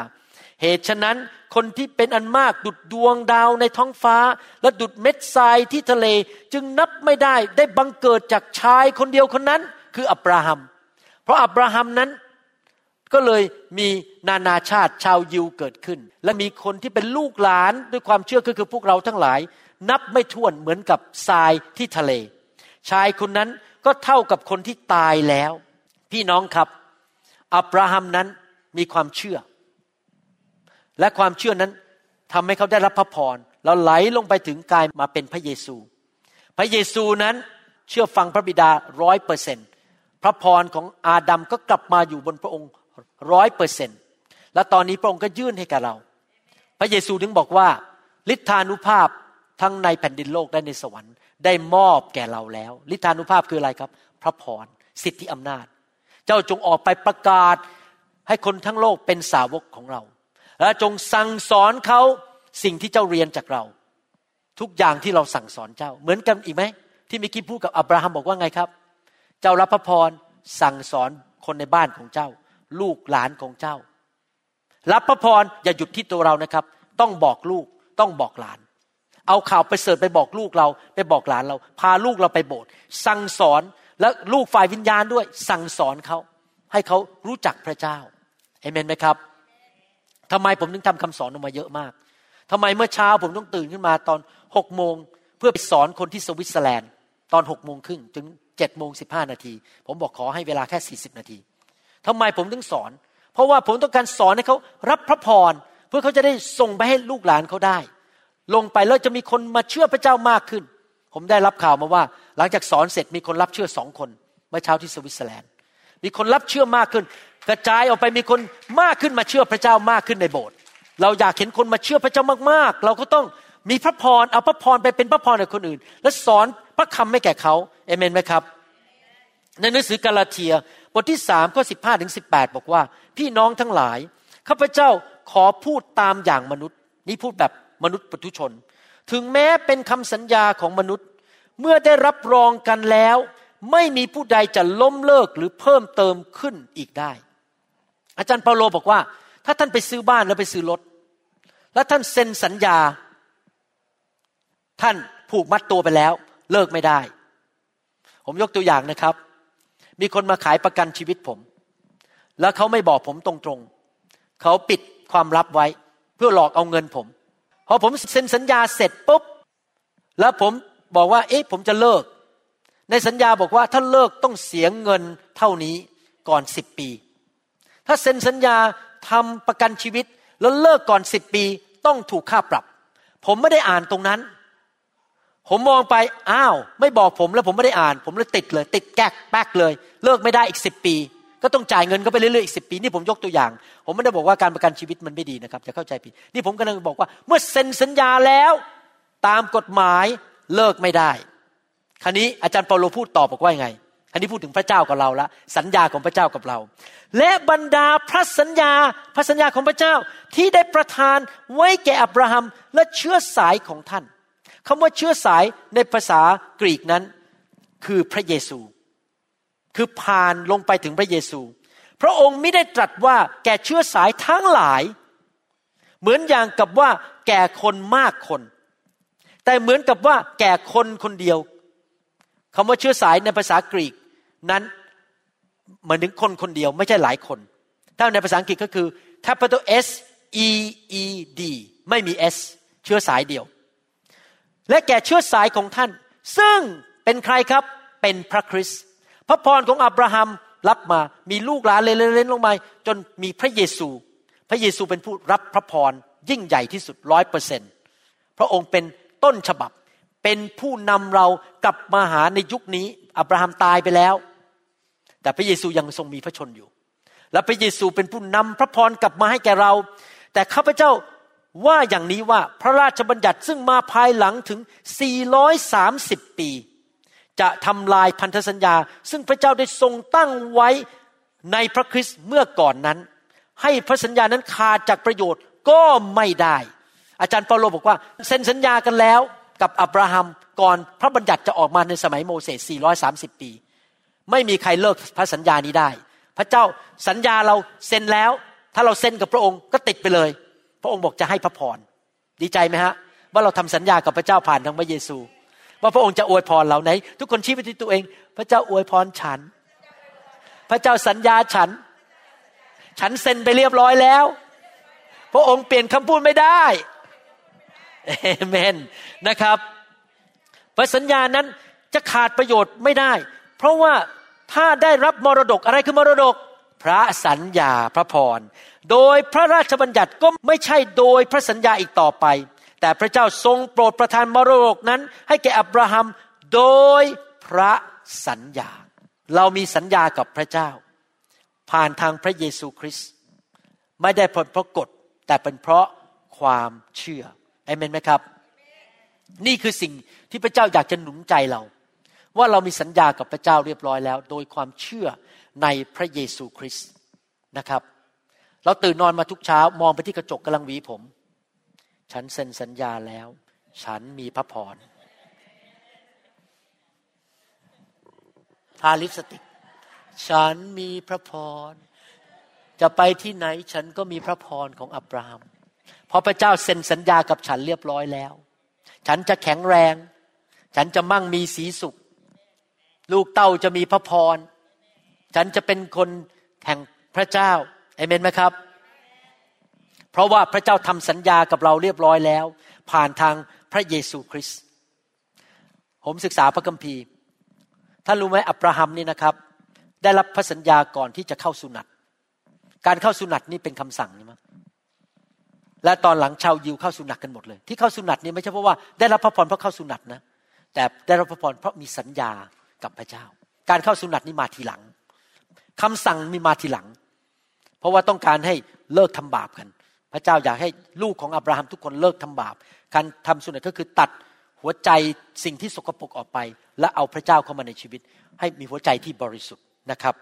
เหตุฉะนั้นคนที่เป็นอันมากดุดดวงดาวในท้องฟ้า และดุดเม็ดทรายที่ทะเลจึงนับไม่ได้ได้บังเกิดจากชายคนเดียวคนนั้น คืออับราฮัม เพราะอับราฮัมนั้นก็เลยมีนานาชาติชาวยิวเกิดขึ้น และมีคนที่เป็นลูกหลานด้วยความเชื่อก็คือพวกเราทั้งหลาย นับไม่ถ้วนเหมือนกับทรายที่ทะเล ชายคนนั้นก็เท่ากับคนที่ตายแล้ว พี่น้องครับ อับราฮัมนั้นมีความเชื่อ และความเชื่อนั้นทำให้เขาได้รับพระพรแล้วไหลลงไปถึงกายมาเป็นพระเยซู พระเยซูนั้นเชื่อฟังพระบิดาร้อยเปอร์เซนพระพรของอาดัมก็กลับมาอยู่บนพระองค์ร้อยเปอร์เซนและตอนนี้พระองค์ก็ยื่นให้กับเรา พระเยซูถึงบอกว่าฤทธานุภาพทั้งในแผ่นดินโลกและในสวรรค์ ได้มอบแก่เราแล้วฤทธานุภาพคืออะไรครับ พระพรสิทธิอำนาจ เจ้าจงออกไปประกาศให้คนทั้งโลกเป็นสาวกของเรา และจงสั่งสอนเขาสิ่งที่เจ้าเรียนจากเรา ทุกอย่างที่เราสั่งสอนเจ้า เหมือนกันอีกไหมที่มิกี้พูดกับอับราฮัมบอกว่าไงครับ เจ้ารับพระพรสั่งสอนคนในบ้านของเจ้า ลูกหลานของเจ้า รับพระพรอย่าหยุดที่ตัวเรานะครับ ต้องบอกลูกต้องบอกหลาน เอาข่าวไปเสิร์ฟไปบอกลูกเรา ไปบอกหลานเรา พาลูกเราไปโบสถ์สั่งสอน แล้วลูกฝ่ายวิญญาณด้วยสั่งสอนเขาให้เขารู้จักพระเจ้าเอเมนไหมครับทำไมผมถึงทำคำสอนออกมาเยอะมากทำไมเมื่อเช้าผมต้องตื่นขึ้นมาตอนหกโมงเพื่อไปสอนคนที่สวิตเซอร์แลนด์ ตอนหกโมงครึ่งถึงเจ็ดโมงสิบห้านาที ผมบอกขอให้เวลาแค่สี่สิบนาทีทำไมผมถึงสอน เพราะว่าผมต้องการสอนให้เขารับพระพรเพื่อเขาจะได้ส่งไปให้ลูกหลานเขาได้ ลงไปแล้วจะมีคนมาเชื่อพระเจ้ามากขึ้น ผมได้รับข่าวมาว่า หลังจากสอนเสร็จมีคนรับเชื่อสองคนเมื่อเช้าที่สวิตเซอร์แลนด์ มีคนรับเชื่อมากขึ้น กระจายออกไปมีคนมากขึ้นมาเชื่อพระเจ้ามากขึ้นในโบสถ์เราอยากเห็นคนมาเชื่อพระเจ้ามากๆ เราก็ต้องมีพระพรเอาพระพรไปเป็นพระพรกับคนอื่น และสอนพระคำให้แก่เขาเอเมนไหมครับ ในหนังสือกาลาเทียบทที่สามข้อสิบห้าถึงสิบแปดบอกว่า พี่น้องทั้งหลายข้าพเจ้าขอพูดตามอย่างมนุษย์ นี่พูดแบบมนุษย์ปุถุชน ถึงแม้เป็นคำสัญญาของมนุษย์ เมื่อได้รับรองกันแล้ว ไม่มีผู้ใดจะล้มเลิกหรือเพิ่มเติมขึ้นอีกได้ อาจารย์เปาโลบอกว่า ถ้าท่านไปซื้อบ้านแล้วไปซื้อรถ แล้วท่านเซ็นสัญญา ท่านผูกมัดตัวไปแล้ว เลิกไม่ได้ ผมยกตัวอย่างนะครับ มีคนมาขายประกันชีวิตผม แล้วเขาไม่บอกผมตรงๆเขาปิดความลับไว้ เพื่อหลอกเอาเงินผมพอผมเซ็นสัญญาเสร็จปุ๊บแล้วผม บอกว่า เอ๊ะผมจะเลิก ในสัญญาบอกว่าถ้าเลิกต้องเสียเงินเท่านี้ก่อนสิบปี ถ้าเซ็นสัญญาทำประกันชีวิต แล้วเลิกก่อนสิบปี ต้องถูกค่าปรับ ผมไม่ได้อ่านตรงนั้น ผมมองไปอ้าว ไม่บอกผมแล้วผมไม่ได้อ่าน ผมเลยติดเลย ติดแก๊กแป๊กเลย เลิกไม่ได้อีกสิบปี ก็ต้องจ่ายเงินก็ไปเรื่อยๆอีกสิปีนี่ผมยกตัวอย่าง ผมไม่ได้บอกว่าการประกันชีวิตมันไม่ดีนะครับจะเข้าใจผิดนี่ผมกำลังบอกว่า เมื่อเซ็นสัญญาแล้ว ตามกฎหมาย เลิกไม่ได้ คราวนี้อาจารย์เปาโลพูดตอบบอกว่ายังไงอันนี้พูดถึงพระเจ้ากับเราละสัญญาของพระเจ้ากับเรา และบรรดาพระสัญญาพระสัญญาของพระเจ้าที่ได้ประทานไว้แก่อับราฮัมและเชื้อสายของท่านคำว่าเชื้อสายในภาษากรีกนั้น คือพระเยซู คือผ่านลงไปถึงพระเยซู พระองค์ไม่ได้ตรัสว่าแก่เชื้อสายทั้งหลาย เหมือนอย่างกับว่าแก่คนมากคน แต่เหมือนกับว่าแก่คนคนเดียวคำว่าเชื้อสายในภาษากรีกนั้นเหมือนถึงคนคนเดียวไม่ใช่หลายคน ถ้าในภาษาอังกฤษก็คือ capital S E E D ไม่มี S เชื้อสายเดียว และแก่เชื้อสายของท่าน ซึ่งเป็นใครครับเป็นพระคริสต์พระพรของอับราฮัมรับมามีลูกหลานเล่นๆลงมาจนมีพระเยซู พระเยซูเป็นผู้รับพระพรยิ่งใหญ่ที่สุดร้อยเปอร์เซนพระองค์เป็น ต้นฉบับ เป็นผู้นำเรากลับมาหาในยุคนี้ อับราฮัมตายไปแล้ว แต่พระเยซูยังทรงมีพระชนอยู่ และพระเยซูเป็นผู้นำพระพรกลับมาให้แก่เรา แต่ข้าพเจ้าว่าอย่างนี้ว่าพระราชบัญญัติซึ่งมาภายหลังถึง 430 ปี จะทำลายพันธสัญญา ซึ่งพระเจ้าได้ทรงตั้งไว้ในพระคริสต์เมื่อก่อนนั้น ให้พระสัญญานั้นขาดจากประโยชน์ก็ไม่ได้ อาจารย์เปาโลบอกว่าเซ็นสัญญากันแล้วกับอับราฮัมก่อนพระบัญญัติจะออกมาในสมัยโมเสส 430 ปี ไม่มีใครเลิกพระสัญญานี้ได้ พระเจ้าสัญญาเราเซ็นแล้ว ถ้าเราเซ็นกับพระองค์ก็ติดไปเลย พระองค์บอกจะให้พระพร ดีใจไหมฮะ ว่าเราทำสัญญากับพระเจ้าผ่านทางพระเยซู ว่าพระองค์จะอวยพรเราไหน ทุกคนชี้ไปที่ตัวเอง พระเจ้าอวยพรฉัน พระเจ้าสัญญาฉัน ฉันเซ็นไปเรียบร้อยแล้ว พระองค์เปลี่ยนคำพูดไม่ได้ เอเมนนะครับพระสัญญานั้นจะขาดประโยชน์ไม่ได้ เพราะว่าถ้าได้รับมรดกอะไรคือมรดก พระสัญญาพระพร โดยพระราชบัญญัติก็ไม่ใช่โดยพระสัญญาอีกต่อไป แต่พระเจ้าทรงโปรดประทานมรดกนั้น ให้แก่อับราฮัมโดยพระสัญญา เรามีสัญญากับพระเจ้า ผ่านทางพระเยซูคริสต์ไม่ได้ผลเพราะกฎแต่เป็นเพราะความเชื่อ เอเมนไหมครับ นี่คือสิ่งที่พระเจ้าอยากจะหนุนใจเรา ว่าเรามีสัญญากับพระเจ้าเรียบร้อยแล้ว โดยความเชื่อในพระเยซูคริสต์นะครับ เราตื่นนอนมาทุกเช้ามองไปที่กระจกกำลังหวีผม ฉันเซ็นสัญญาแล้ว ฉันมีพระพรทาลิปสติก ฉันมีพระพร จะไปที่ไหนฉันก็มีพระพรของอับราฮัม เพราะพระเจ้าเซ็นสัญญากับฉันเรียบร้อยแล้ว ฉันจะแข็งแรง ฉันจะมั่งมีสีสุข ลูกเต้าจะมีพระพร ฉันจะเป็นคนแห่งพระเจ้าเอเมนไหมครับ เพราะว่าพระเจ้าทำสัญญากับเราเรียบร้อยแล้ว ผ่านทางพระเยซูคริสต์ผมศึกษาพระคัมภีร์ท่านรู้ไหมอับราฮัมนี่นะครับ ได้รับพระสัญญาก่อนที่จะเข้าสุนัตการเข้าสุนัตนี่เป็นคำสั่งนี่มั้ง และตอนหลังชาวยิวเข้าสุนัตกันหมดเลย ที่เข้าสุนัตนี่ไม่ใช่เพราะว่าได้รับพระพรเพราะเข้าสุนัตนะ แต่ได้รับพระพรเพราะมีสัญญากับพระเจ้า การเข้าสุนัตนี่มาทีหลังคำสั่งมีมาทีหลัง เพราะว่าต้องการให้เลิกทำบาปกัน พระเจ้าอยากให้ลูกของอับราฮัมทุกคนเลิกทำบาป การทำสุนัตก็คือตัดหัวใจสิ่งที่สกปรกออกไป และเอาพระเจ้าเข้ามาในชีวิต ให้มีหัวใจที่บริสุทธิ์นะครับ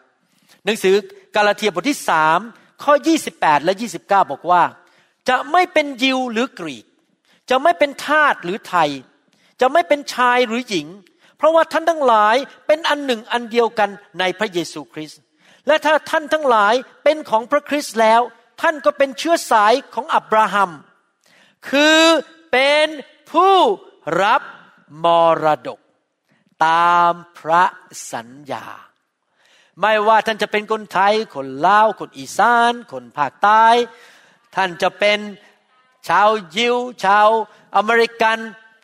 หนังสือกาลาเทียบทที่สามข้อ 28 และ 29 บอกว่า จะไม่เป็นยิวหรือกรีก จะไม่เป็นทาสหรือไทย จะไม่เป็นชายหรือหญิง เพราะว่าท่านทั้งหลายเป็นอันหนึ่งอันเดียวกันในพระเยซูคริสต์และถ้าท่านทั้งหลายเป็นของพระคริสต์แล้ว ท่านก็เป็นเชื้อสายของอับราฮัม คือเป็นผู้รับมรดก ตามพระสัญญา ไม่ว่าท่านจะเป็นคนไทย คนลาว คนอีสาน คนภาคใต้ ท่านจะเป็นชาวยิว ชาวอเมริกัน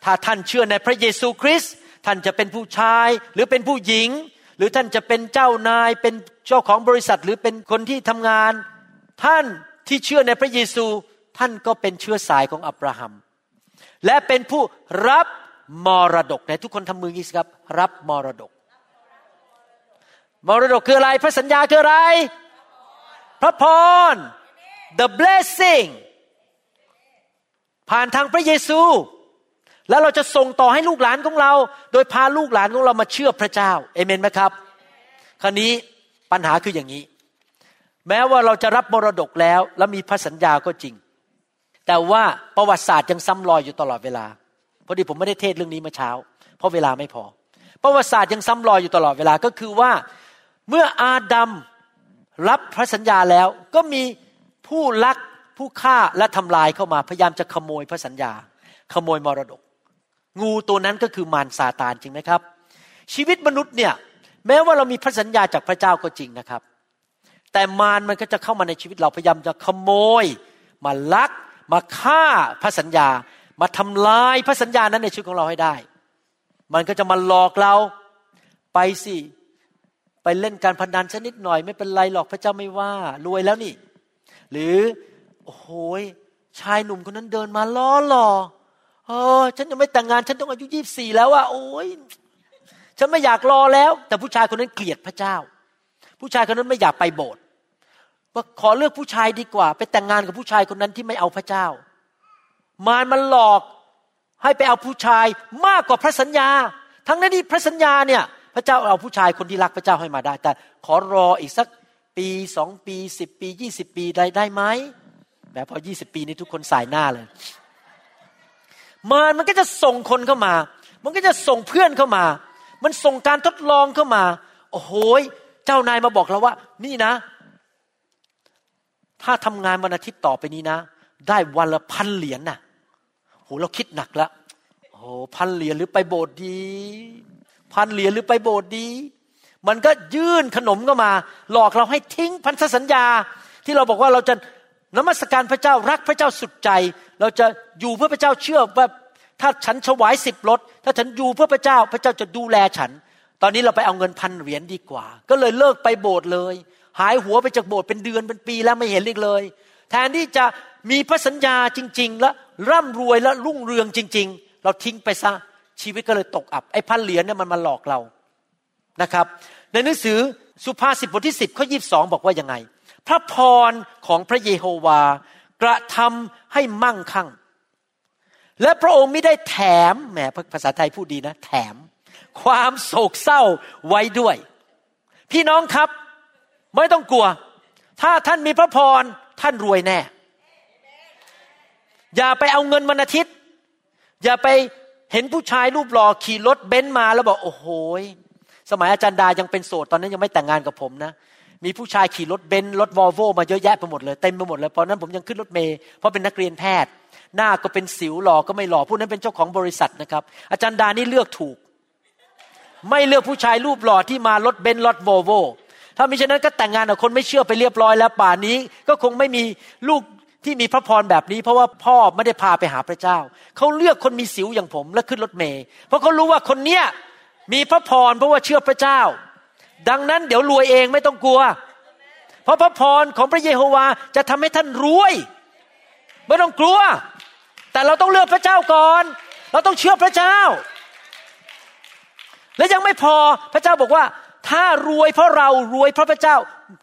ถ้าท่านเชื่อในพระเยซูคริสต์ท่านจะเป็นผู้ชายหรือเป็นผู้หญิง หรือท่านจะเป็นเจ้านายเป็นเจ้าของบริษัทหรือเป็นคนที่ทำงาน ท่านที่เชื่อในพระเยซู ท่านก็เป็นเชื้อสายของอับราฮัม และเป็นผู้รับมรดกในทุกคนทำมืองี้สิครับ รับมรดก มรดกคืออะไร พระสัญญาคืออะไร พระพร the blessing ผ่านทางพระเยซู แล้วเราจะส่งต่อให้ลูกหลานของเรา โดยพาลูกหลานของเรามาเชื่อพระเจ้าเอเมนไหมครับ คราวนี้ปัญหาคืออย่างนี้ แม้ว่าเราจะรับมรดกแล้ว และมีพระสัญญาก็จริง แต่ว่าประวัติศาสตร์ยังซ้ำรอยอยู่ตลอดเวลาพอดีผมไม่ได้เทศเรื่องนี้เมื่อเช้า เพราะเวลาไม่พอ ประวัติศาสตร์ยังซ้ำรอยอยู่ตลอดเวลาก็คือว่าเมื่ออาดัมรับพระสัญญาแล้วก็มี ผู้ลักผู้ฆ่าและทำลายเข้ามาพยายามจะขโมยพระสัญญา ขโมยมรดก งูตัวนั้นก็คือมารซาตานจริงไหมครับ ชีวิตมนุษย์เนี่ยแม้ว่าเรามีพระสัญญาจากพระเจ้าก็จริงนะครับ แต่มารมันก็จะเข้ามาในชีวิตเราพยายามจะขโมย มาลัก มาฆ่าพระสัญญา มาทำลายพระสัญญานั้นในชีวิตของเราให้ได้ มันก็จะมาหลอกเราไปสิไปเล่นการพนันชนิดหน่อยไม่เป็นไรหรอกพระเจ้าไม่ว่ารวยแล้วนี่ หรือโอ้โหชายหนุ่มคนนั้นเดินมาล้อหล่อเออฉันยังไม่แต่งงานฉันต้องอายุยี่บสี่แล้วอะโอ้ยฉันไม่อยากรอแล้ว แต่ผู้ชายคนนั้นเกลียดพระเจ้า ผู้ชายคนนั้นไม่อยากไปโบสถ์ว่าขอเลือกผู้ชายดีกว่า ไปแต่งงานกับผู้ชายคนนั้นที่ไม่เอาพระเจ้า มารมันหลอกให้ไปเอาผู้ชายมากกว่าพระสัญญา ทั้งนั้นที่พระสัญญาเนี่ย พระเจ้าเอาผู้ชายคนที่รักพระเจ้าให้มาได้ แต่ขอรออีกสัก ปีสองปีสิบปียี่สิบปีได้ได้ไหมแบบพอยี่สิบปีนี้ทุกคนสายหน้าเลย มารมันก็จะส่งคนเข้ามา มันก็จะส่งเพื่อนเข้ามา มันส่งการทดลองเข้ามา โอ้โหเจ้านายมาบอกเราว่า นี่นะ ถ้าทำงานวันอาทิตย์ต่อไปนี้นะ ได้วันละพันเหรียญน่ะโหเราคิดหนักล้วโอ้พันเหรียญหรือไปโบสถ์ดี พันเหรียญหรือไปโบสถ์ดี มันก็ยื่นขนมเข้ามา หลอกเราให้ทิ้งพันธสัญญา ที่เราบอกว่าเราจะนมัสการพระเจ้ารักพระเจ้าสุดใจ เราจะอยู่เพื่อพระเจ้าเชื่อว่าถ้าฉันถวายสิบรถถ้าฉันอยู่เพื่อพระเจ้าพระเจ้าจะดูแลฉัน ตอนนี้เราไปเอาเงินพันเหรียญดีกว่า ก็เลยเลิกไปโบสถ์เลย หายหัวไปจากโบสถ์เป็นเดือนเป็นปีแล้วไม่เห็นอีกเลย แทนที่จะมีพระสัญญาจริง ๆ และร่ำรวยและรุ่งเรืองจริง ๆ เราทิ้งไปซะชีวิตก็เลยตกอับไอ้พันเหรียญเนี่ยมันมาหลอกเรา นะครับ ในหนังสือสุภาษิตบทที่สิบข้อยีบสองบอกว่ายังไง พระพรของพระเยโฮวา กระทำให้มั่งคั่ง และพระองค์ไม่ได้แถมแหมภาษาไทยพูดดีนะ แถม ความโศกเศร้าไว้ด้วย พี่น้องครับ ไม่ต้องกลัว ถ้าท่านมีพระพรท่านรวยแน่ อย่าไปเอาเงินวันอาทิตย์ อย่าไปเห็นผู้ชายรูปหล่อขี่รถเบนซ์มาแล้วบอกโอ้โห สมัยอาจารย์ดายังเป็นโสดตอนนั้นยังไม่แต่งงานกับผมนะมีผู้ชายขี่รถเบนซ์รถวอลโวมาเยอะแยะไปหมดเลยเต็มไปหมดเลยตอนนั้นผมยังขึ้นรถเมย์เพราะเป็นนักเรียนแพทย์ หน้าก็เป็นสิวหล่อก็ไม่หล่อผู้นั้นเป็นเจ้าของบริษัทนะครับ อาจารย์ดานี่เลือกถูก ไม่เลือกผู้ชายรูปหล่อที่มารถเบนซ์รถวอลโวถ้ามิฉะนั้นก็แต่งงานกับคนไม่เชื่อไปเรียบร้อยแล้วป่านนี้ ก็คงไม่มีลูกที่มีพระพรแบบนี้ เพราะว่าพ่อไม่ได้พาไปหาพระเจ้าเขาเลือกคนมีสิวอย่างผมแล้วขึ้นรถเมย์เพราะเขารู้ว่าคนเนี้ย มีพระพรเพราะว่าเชื่อพระเจ้า ดังนั้นเดี๋ยวรวยเองไม่ต้องกลัว เพราะพระพรของพระเยโฮวาจะทำให้ท่านรวย ไม่ต้องกลัว แต่เราต้องเลือกพระเจ้าก่อน เราต้องเชื่อพระเจ้า และยังไม่พอพระเจ้าบอกว่า ถ้ารวยเพราะเรารวยเพราะพระเจ้า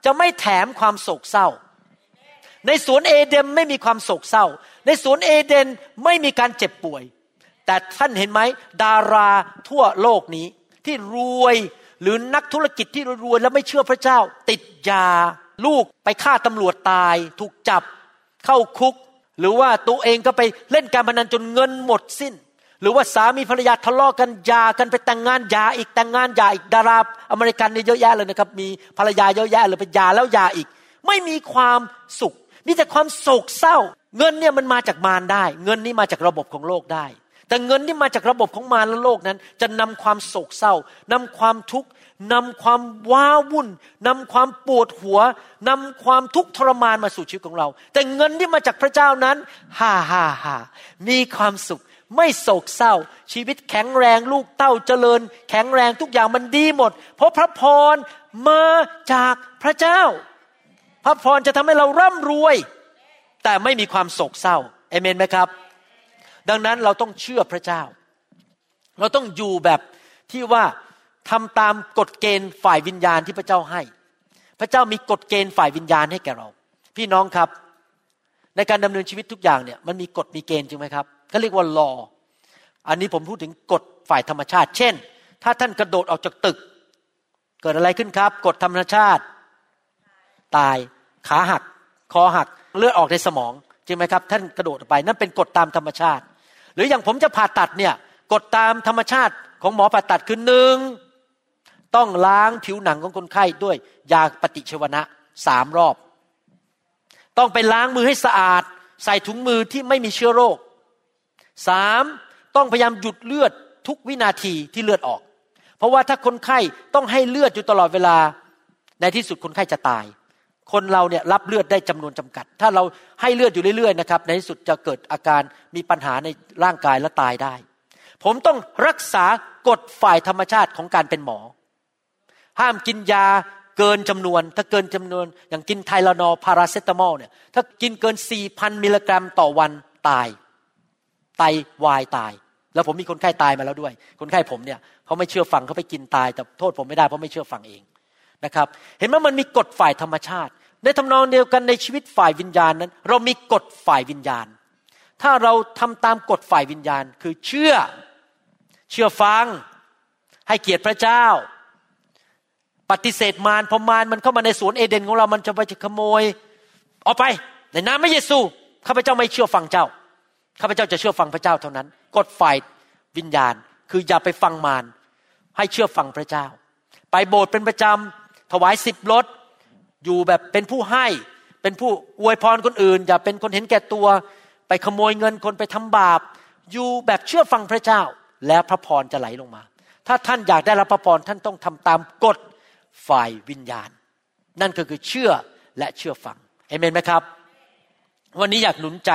จะไม่แถมความโศกเศร้า ในสวนเอเดนไม่มีความโศกเศร้า ในสวนเอเดนไม่มีการเจ็บป่วย แต่ท่านเห็นไหมดาราทั่วโลกนี้ ที่รวย หรือนักธุรกิจที่รวยแล้วไม่เชื่อพระเจ้า ติดยา ลูกไปฆ่าตำรวจตาย ถูกจับ เข้าคุก หรือว่าตัวเองก็ไปเล่นการพนันจนเงินหมดสิ้น หรือว่าสามีภรรยาทะเลาะกันยากันไปแต่งงานยาอีกแต่งงานยาอีกดาราอเมริกันนี่เยอะแยะเลยนะครับ มีภรรยาเยอะแยะเลยเป็นยาแล้วยาอีก ไม่มีความสุขมีแต่ความโศกเศร้า เงินเนี่ยมันมาจากมารได้ เงินนี่มาจากระบบของโลกได้ แต่เงินที่มาจากระบบของมารและโลกนั้น จะนำความโศกเศร้านำความทุกข์นำความว้าวุ่นนำความปวดหัวนำความทุกข์ทรมานมาสู่ชีวิตของเรา แต่เงินที่มาจากพระเจ้านั้นฮ่าฮ่าฮ่ามีความสุขไม่โศกเศร้า ชีวิตแข็งแรงลูกเต้าเจริญ แข็งแรงทุกอย่างมันดีหมด เพราะพระพรมาจากพระเจ้า พระพรจะทำให้เราร่ำรวย แต่ไม่มีความโศกเศร้าเอเมนไหมครับ ดังนั้นเราต้องเชื่อพระเจ้า เราต้องอยู่แบบที่ว่าทำตามกฎเกณฑ์ฝ่ายวิญญาณที่พระเจ้าให้ พระเจ้ามีกฎเกณฑ์ฝ่ายวิญญาณให้แก่เรา พี่น้องครับ ในการดำเนินชีวิตทุกอย่างเนี่ยมันมีกฎมีเกณฑ์จริงไหมครับเขาเรียกว่าลออันนี้ผมพูดถึงกฎฝ่ายธรรมชาติ เช่น ถ้าท่านกระโดดออกจากตึก เกิดอะไรขึ้นครับ กฎธรรมชาติ ตายขาหัก คอหักเลือดออกในสมองจริงไหมครับ ท่านกระโดดไปนั่นเป็นกฎตามธรรมชาติ หรืออย่างผมจะผ่าตัดเนี่ยกฎตามธรรมชาติของหมอผ่าตัดคือหนึ่งต้องล้างผิวหนังของคนไข้ด้วยยาปฏิชีวนะสามรอบ ต้องไปล้างมือให้สะอาด ใส่ถุงมือที่ไม่มีเชื้อโรคสามต้องพยายามหยุดเลือดทุกวินาทีที่เลือดออก เพราะว่าถ้าคนไข้ต้องให้เลือดอยู่ตลอดเวลา ในที่สุดคนไข้จะตาย คนเราเนี่ยรับเลือดได้จำนวนจำกัด ถ้าเราให้เลือดอยู่เรื่อยๆนะครับในที่สุดจะเกิดอาการมีปัญหาในร่างกายและตายได้ ผมต้องรักษากฎฝ่ายธรรมชาติของการเป็นหมอ ห้ามกินยาเกินจำนวน ถ้าเกินจำนวน อย่างกินไทลานอลพาราเซตามอลเนี่ยถ้ากินเกิน4,000มิลลิกรัมต่อวันตาย ไตาวายตาย แล้วผมมีคนไข้ตายมาแล้วด้วย คนไข้ผมเนี่ยเขาไม่เชื่อฟังเขาไปกินตายแต่โทษผมไม่ได้เพราะไม่เชื่อฟังเองนะครับ เห็นไหมมันมีกฎฝ่ายธรรมชาติ ในทำนองเดียวกันในชีวิตฝ่ายวิญญาณนั้น เรามีกฎฝ่ายวิญญาณ ถ้าเราทำตามกฎฝ่ายวิญญาณ คือเชื่อ เชื่อฟัง ให้เกียรติพระเจ้า ปฏิเสธมารพอมารมันเข้ามาในสวนเอเดนของเรามันจะไปจะขโมยออกไป ในนามพระเยซูข้าพเจ้าไม่เชื่อฟังเจ้าข้าพเจ้าจะเชื่อฟังพระเจ้าเท่านั้น กฎฝ่ายวิญญาณ คืออย่าไปฟังมารให้เชื่อฟังพระเจ้า ไปโบสถ์เป็นประจำถวายสิบรถ อยู่แบบเป็นผู้ให้ เป็นผู้อวยพรคนอื่น อย่าเป็นคนเห็นแก่ตัว ไปขโมยเงินคนไปทำบาป อยู่แบบเชื่อฟังพระเจ้า แล้วพระพรจะไหลลงมา ถ้าท่านอยากได้รับพระพรท่านต้องทำตามกฎฝ่ายวิญญาณ นั่นก็คือเชื่อและเชื่อฟังเอเมนไหมครับ วันนี้อยากหนุนใจ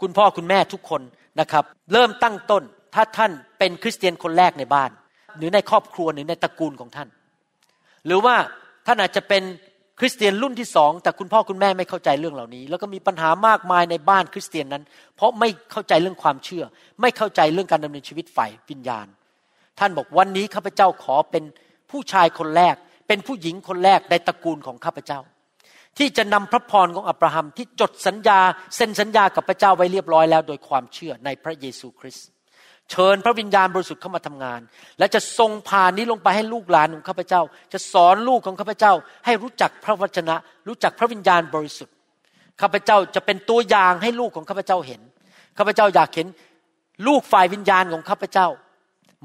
คุณพ่อคุณแม่ทุกคนนะครับ เริ่มตั้งต้นถ้าท่านเป็นคริสเตียนคนแรกในบ้าน หรือในครอบครัวหรือในตระกูลของท่าน หรือว่าท่านอาจจะเป็น คริสเตียนรุ่นที่สองแต่คุณพ่อคุณแม่ไม่เข้าใจเรื่องเหล่านี้ แล้วก็มีปัญหามากมายในบ้านคริสเตียนนั้น เพราะไม่เข้าใจเรื่องความเชื่อ ไม่เข้าใจเรื่องการดำเนินชีวิตฝ่ายวิญญาณ ท่านบอกวันนี้ข้าพเจ้าขอเป็นผู้ชายคนแรก เป็นผู้หญิงคนแรกในตระกูลของข้าพเจ้า ที่จะนำพระพรของอับราฮัมที่จดสัญญาเซ็นสัญญากับพระเจ้าไว้เรียบร้อยแล้ว โดยความเชื่อในพระเยซูคริสต์ เชิญพระวิญญาณบริสุทธิ์เข้ามาทำงาน และจะทรงพานี้ลงไปให้ลูกหลานของข้าพเจ้า จะสอนลูกของข้าพเจ้า ให้รู้จักพระวจนะ รู้จักพระวิญญาณบริสุทธิ์ข้าพเจ้าจะเป็นตัวอย่างให้ลูกของข้าพเจ้าเห็นข้าพเจ้าอยากเห็นลูกฝ่ายวิญญาณของข้าพเจ้า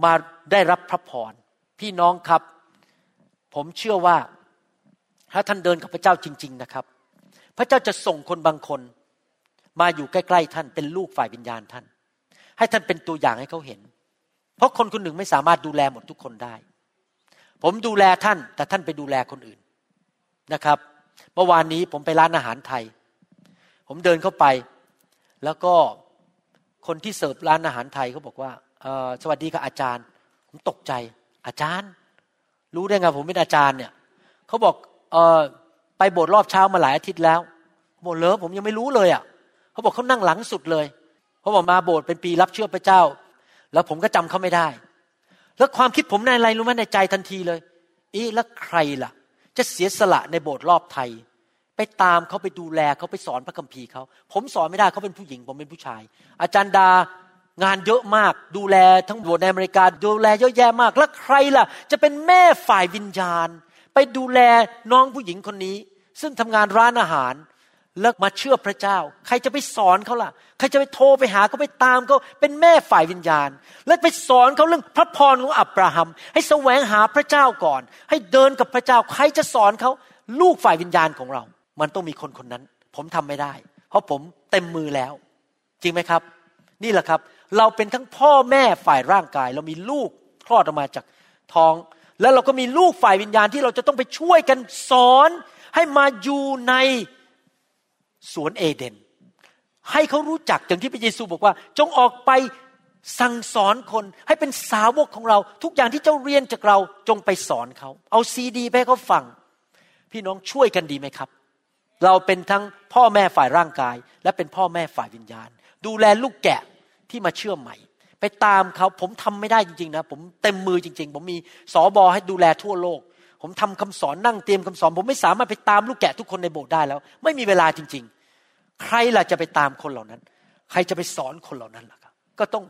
มาได้รับพระพรพี่น้องครับ ผมเชื่อว่าถ้าท่านเดินกับพระเจ้าจริง ๆนะครับ พระเจ้าจะส่งคนบางคน มาอยู่ใกล้ ๆ ท่านเป็นลูกฝ่ายวิญญาณท่าน ให้ท่านเป็นตัวอย่างให้เขาเห็น เพราะคนคนหนึ่งไม่สามารถดูแลหมดทุกคนได้ ผมดูแลท่าน แต่ท่านไปดูแลคนอื่นนะครับ เมื่อวานนี้ผมไปร้านอาหารไทย ผมเดินเข้าไป แล้วก็คนที่เสิร์ฟร้านอาหารไทยเขาบอกว่าสวัสดีค่ะอาจารย์ ผมตกใจ อาจารย์ รู้ได้ไงผมเป็นอาจารย์เนี่ยเขาบอกเออไปโบสถ์รอบเช้ามาหลายอาทิตย์แล้วบอกเลยผมยังไม่รู้เลยอะเขาบอกเขานั่งหลังสุดเลย เขาบอกมาโบสถ์เป็นปีรับเชื่อพระเจ้า แล้วผมก็จำเขาไม่ได้ แล้วความคิดผมในอะไรรู้ไหมในใจทันทีเลยอีแล้วใครล่ะ จะเสียสละในโบสถ์รอบไทย ไปตามเขาไปดูแลเขาไปสอนพระคัมภีร์เขาผมสอนไม่ได้เขาเป็นผู้หญิงผมเป็นผู้ชาย อาจารย์ดางานเยอะมากดูแลทั้งบวชในอเมริกา ดูแลเยอะแยะมาก แล้วใครล่ะ จะเป็นแม่ฝ่ายวิญญาณ ไปดูแลน้องผู้หญิงคนนี้ ซึ่งทำงานร้านอาหาร แล้วมาเชื่อพระเจ้า ใครจะไปสอนเขาล่ะ ใครจะไปโทรไปหาเขาไปตามเขาเป็นแม่ฝ่ายวิญญาณ แล้วไปสอนเขาเรื่องพระพรของอับราฮัม ให้แสวงหาพระเจ้าก่อน ให้เดินกับพระเจ้า ใครจะสอนเขาลูกฝ่ายวิญญาณของเรา มันต้องมีคนคนนั้น ผมทำไม่ได้ เพราะผมเต็มมือแล้ว จริงไหมครับ นี่แหละครับ เราเป็นทั้งพ่อแม่ฝ่ายร่างกาย เรามีลูกคลอดออกมาจากท้อง แล้วเราก็มีลูกฝ่ายวิญญาณที่เราจะต้องไปช่วยกันสอน ให้มาอยู่ใน สวนเอเดน ให้เขารู้จักอย่างที่พระเยซูบอกว่า จงออกไปสั่งสอนคนให้เป็นสาวกของเรา ทุกอย่างที่เจ้าเรียนจากเราจงไปสอนเขา เอาซีดีไปให้เขาฟัง พี่น้องช่วยกันดีไหมครับ เราเป็นทั้งพ่อแม่ฝ่ายร่างกาย และเป็นพ่อแม่ฝ่ายวิญญาณ ดูแลลูกแกะที่มาเชื่อใหม่ ไปตามเขาผมทำไม่ได้จริงๆนะ ผมเต็มมือจริง ๆ ผมมีสอบอให้ดูแลทั่วโลก ผมทำคำสอนนั่งเตรียมคำสอน ผมไม่สามารถไปตามลูกแกะทุกคนในโบสถ์ได้แล้ว ไม่มีเวลาจริงๆ ใครล่ะจะไปตามคนเหล่านั้น ใครจะไปสอนคนเหล่านั้นล่ะครับ ก็ต้อง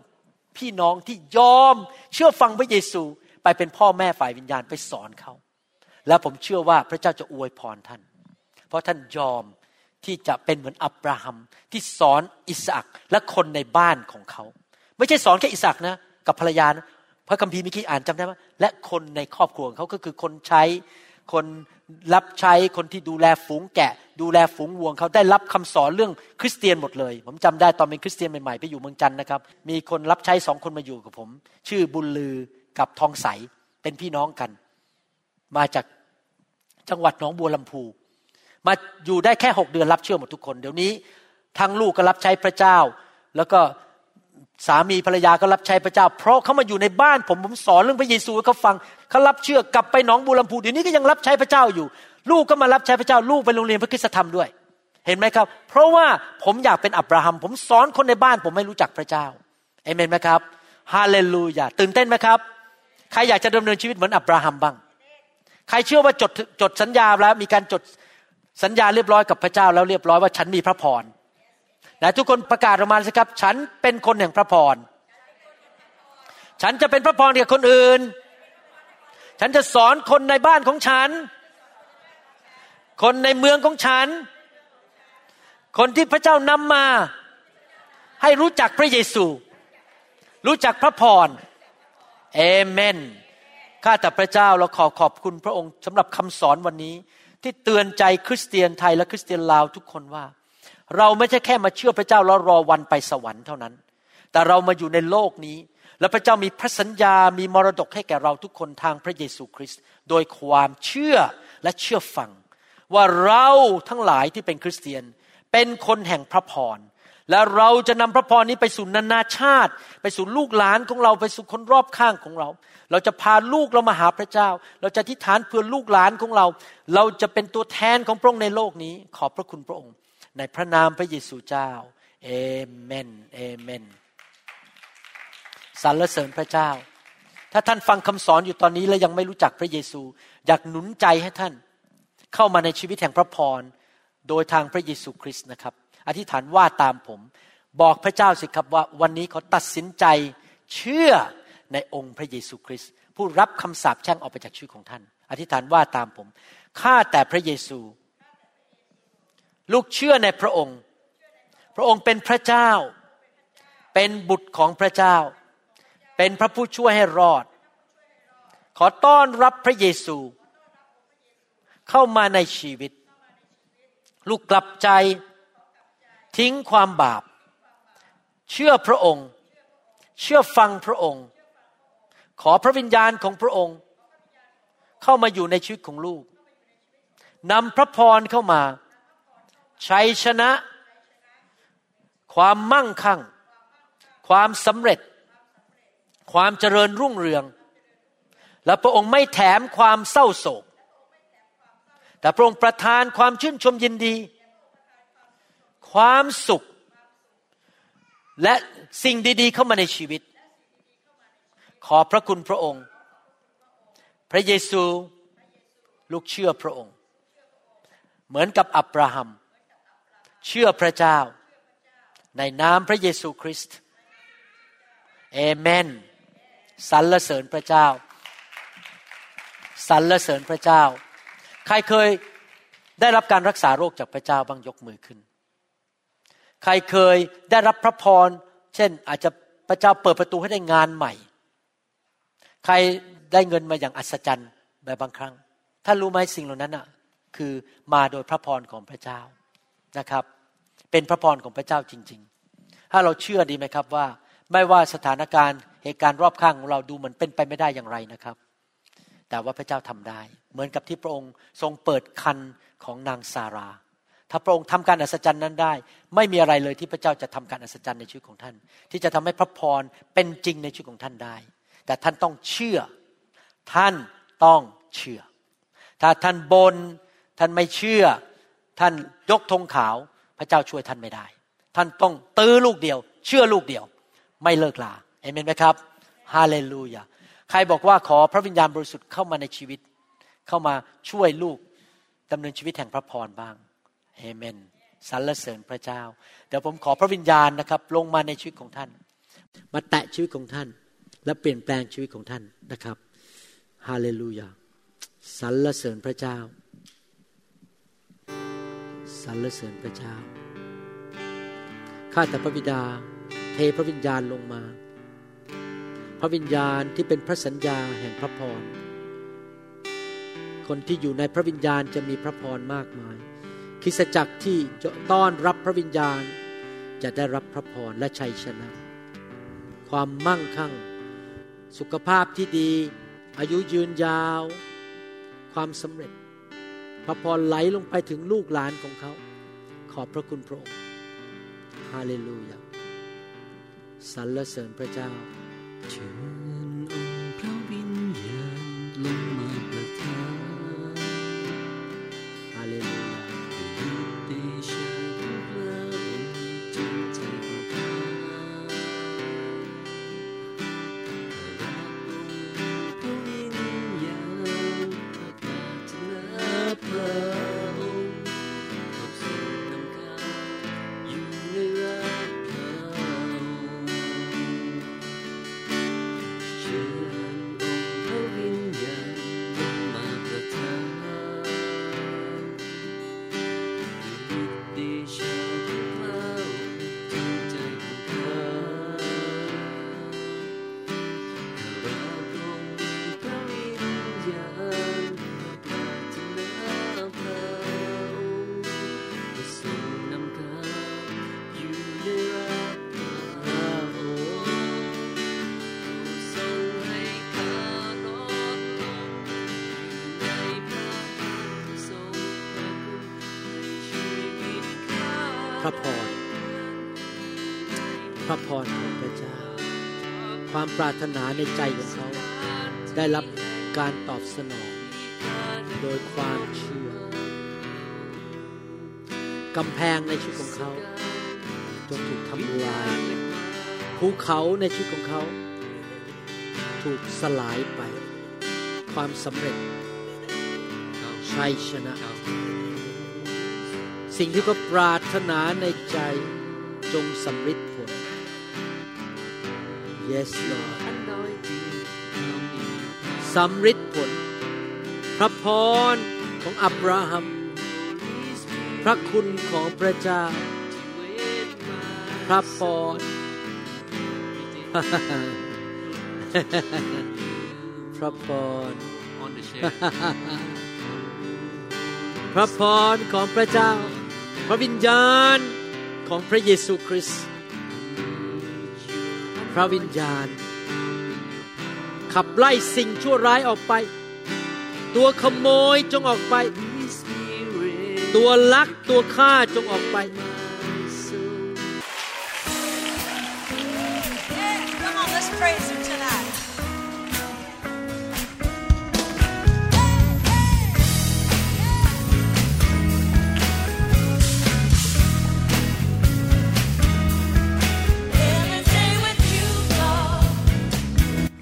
พี่น้องที่ยอมเชื่อฟังพระเยซูไปเป็นพ่อแม่ฝ่ายวิญญาณไปสอนเขา และผมเชื่อว่าพระเจ้าจะอวยพรท่าน เพราะท่านยอมที่จะเป็นเหมือนอับราฮัมที่สอนอิสอักและคนในบ้านของเขา ไม่ใช่สอนแค่อิสอักนะกับภรรยานะพระคัมภีร์เมื่อกี้อ่านจำได้ไหมและคนในครอบครัวของเขาก็คือคนใช้ คนรับใช้คนที่ดูแลฝูงแกะ ดูแลฝูงวัวเขาได้รับคำสอนเรื่องคริสเตียนหมดเลย ผมจำได้ตอนเป็นคริสเตียนใหม่ๆไปอยู่เมืองจันนะครับ มีคนรับใช้สองคนมาอยู่กับผม ชื่อบุญลือกับทองใสเป็นพี่น้องกัน มาจากจังหวัดหนองบัวลำพู มาอยู่ได้แค่หกเดือนรับเชื่อหมดทุกคน เดี๋ยวนี้ทั้งลูกก็รับใช้พระเจ้า แล้วก็ สามีภรรยาก็รับใช้พระเจ้า เพราะเขามาอยู่ในบ้านผมผมสอนเรื่องพระเยซูเขาฟังเขารับเชื่อกลับไปหนองบัวลำพูเดี๋ยวนี้ก็ยังรับใช้พระเจ้าอยู่ ลูกก็มารับใช้พระเจ้าลูกไปโรงเรียนพระคุณธรรมด้วย เห็นไหมครับ เพราะว่าผมอยากเป็นอับราฮัม ผมสอนคนในบ้านผมไม่รู้จักพระเจ้าเอเมนไหมครับฮาเลลูยาตื่นเต้นไหมครับ ใครอยากจะดำเนินชีวิตเหมือนอับราฮัมบ้าง ใครเชื่อว่าจดจดสัญญาแล้วมีการจดสัญญาเรียบร้อยกับพระเจ้าแล้วเรียบร้อยว่าฉันมีพระพร นะทุกคนประกาศออกมาสิครับ ฉันเป็นคนแห่งพระพร ฉันจะเป็นพระพรกับคนอื่น ฉันจะสอนคนในบ้านของฉัน คนในเมืองของฉัน คนที่พระเจ้านำมา ให้รู้จักพระเยซู รู้จักพระพรเอเมนข้าแต่พระเจ้าเราขอขอบคุณพระองค์สำหรับคำสอนวันนี้ ที่เตือนใจคริสเตียนไทยและคริสเตียนลาวทุกคนว่า เราไม่ใช่แค่มาเชื่อพระเจ้าแล้วรอวันไปสวรรค์เท่านั้น แต่เรามาอยู่ในโลกนี้ และพระเจ้ามีพระสัญญา มีมรดกให้แก่เราทุกคนทางพระเยซูคริสต์โดยความเชื่อและเชื่อฟัง ว่าเราทั้งหลายที่เป็นคริสเตียนเป็นคนแห่งพระพรและเราจะนำพระพรนี้ไปสู่นานาชาติ ไปสู่ลูกหลานของเราไปสู่คนรอบข้างของเรา เราจะพาลูกเรามาหาพระเจ้า เราจะทิฏฐานเพื่อลูกหลานของเรา เราจะเป็นตัวแทนของพระองค์ในโลกนี้ ขอบพระคุณพระองค์ ในพระนามพระเยซูเจ้าเอเมนเอเมนสรรเสริญพระเจ้า ถ้าท่านฟังคำสอนอยู่ตอนนี้แล้วยังไม่รู้จักพระเยซู อยากหนุนใจให้ท่านเข้ามาในชีวิตแห่งพระพรโดยทางพระเยซูคริสต์นะครับ อธิษฐานว่าตามผม บอกพระเจ้าสิครับว่าวันนี้เขาตัดสินใจเชื่อในองค์พระเยซูคริสต์ผู้รับคำสาปแช่งออกไปจากชีวิตของท่าน อธิษฐานว่าตามผมข้าแต่พระเยซู ลูกเชื่อในพระองค์ พระองค์เป็นพระเจ้า เป็นบุตรของพระเจ้า เป็นพระผู้ช่วยให้รอด ขอต้อนรับพระเยซู เข้ามาในชีวิต ลูกกลับใจ ทิ้งความบาป เชื่อพระองค์ เชื่อฟังพระองค์ ขอพระวิญญาณของพระองค์ เข้ามาอยู่ในชีวิตของลูกนำพระพรเข้ามา ชัยชนะ ความมั่งคั่ง ความสำเร็จ ความเจริญรุ่งเรือง และพระองค์ไม่แถมความเศร้าโศก แต่พระองค์ประทานความชื่นชมยินดี ความสุข และสิ่งดี ๆ เข้ามาในชีวิต ขอพระคุณพระองค์ พระเยซูลูกเชื่อพระองค์ เหมือนกับอับราฮัม เชื่อพระเจ้า ในนามพระเยซูคริสต์เอเมนสรรเสริญพระเจ้าสรรเสริญพระเจ้า ใครเคยได้รับการรักษาโรคจากพระเจ้าบ้างยกมือขึ้น ใครเคยได้รับพระพร เช่นอาจจะพระเจ้าเปิดประตูให้ได้งานใหม่ ใครได้เงินมาอย่างอัศจรรย์แบบบางครั้งท่านรู้ไหมสิ่งเหล่านั้นอะคือมาโดยพระพรของพระเจ้านะครับ เป็นพระพรของพระเจ้าจริง ๆ ถ้าเราเชื่อดีไหมครับว่า ไม่ว่าสถานการณ์เหตุการณ์รอบข้างของเราดูเหมือนเป็นไปไม่ได้อย่างไรนะครับ แต่ว่าพระเจ้าทำได้ เหมือนกับที่พระองค์ทรงเปิดคันของนางซารา ถ้าพระองค์ทำการอัศจรรย์นั้นได้ ไม่มีอะไรเลยที่พระเจ้าจะทำการอัศจรรย์ในชีวิตของท่าน ที่จะทำให้พระพรเป็นจริงในชีวิตของท่านได้ แต่ท่านต้องเชื่อ ท่านต้องเชื่อ ถ้าท่านบนท่านไม่เชื่อ ท่านยกธงขาว พระเจ้าช่วยท่านไม่ได้ ท่านต้องตื้อลูกเดียว เชื่อลูกเดียว ไม่เลิกลาเอเมนไหมครับฮาเลลูยาใครบอกว่าขอพระวิญญาณบริสุทธิ์เข้ามาในชีวิต เข้ามาช่วยลูกดำเนินชีวิตแห่งพระพรบ้างเอเมนสรรเสริญพระเจ้า เดี๋ยวผมขอพระวิญญาณนะครับ ลงมาในชีวิตของท่าน มาแตะชีวิตของท่าน และเปลี่ยนแปลงชีวิตของท่านนะครับฮาเลลูยาสรรเสริญพระเจ้า สรรเสริญพระเจ้า ข้าแต่พระบิดา เทพระวิญญาณลงมา พระวิญญาณที่เป็นพระสัญญาแห่งพระพร คนที่อยู่ในพระวิญญาณจะมีพระพรมากมาย คิสจักรที่จะต้อนรับพระวิญญาณ จะได้รับพระพรและชัยชนะ ความมั่งคั่ง สุขภาพที่ดี อายุยืนยาว ความสำเร็จ พระพรไหลลงไปถึงลูกหลานของเขา ขอบพระคุณพระองค์ฮาเลลูยาสรรเสริญพระเจ้าเชิญองามปรารถนาในใจของเขา ได้รับการตอบสนอง โดยความเชื่อกำแพงในชีวิตของเขาจงถูกทำลายภูเขาในชีวิตของเขา ถูกสลายไป ความสำเร็จชัยชนะ สิ่งที่เขาปรารถนาในใจจงสำเร็จผล Yes Lord สำเร็จผล พระพรของอับราฮัม พระคุณของพระเจ้า พระพรพระพรพระพรของพระเจ้า พระวิญญาณของพระเยซูคริสต์พระวิญญาณ ขับไล่สิ่งชั่วร้ายออกไป ตัวขโมยจงออกไป ตัวลักตัวฆ่าจงออกไป Come on, let's praise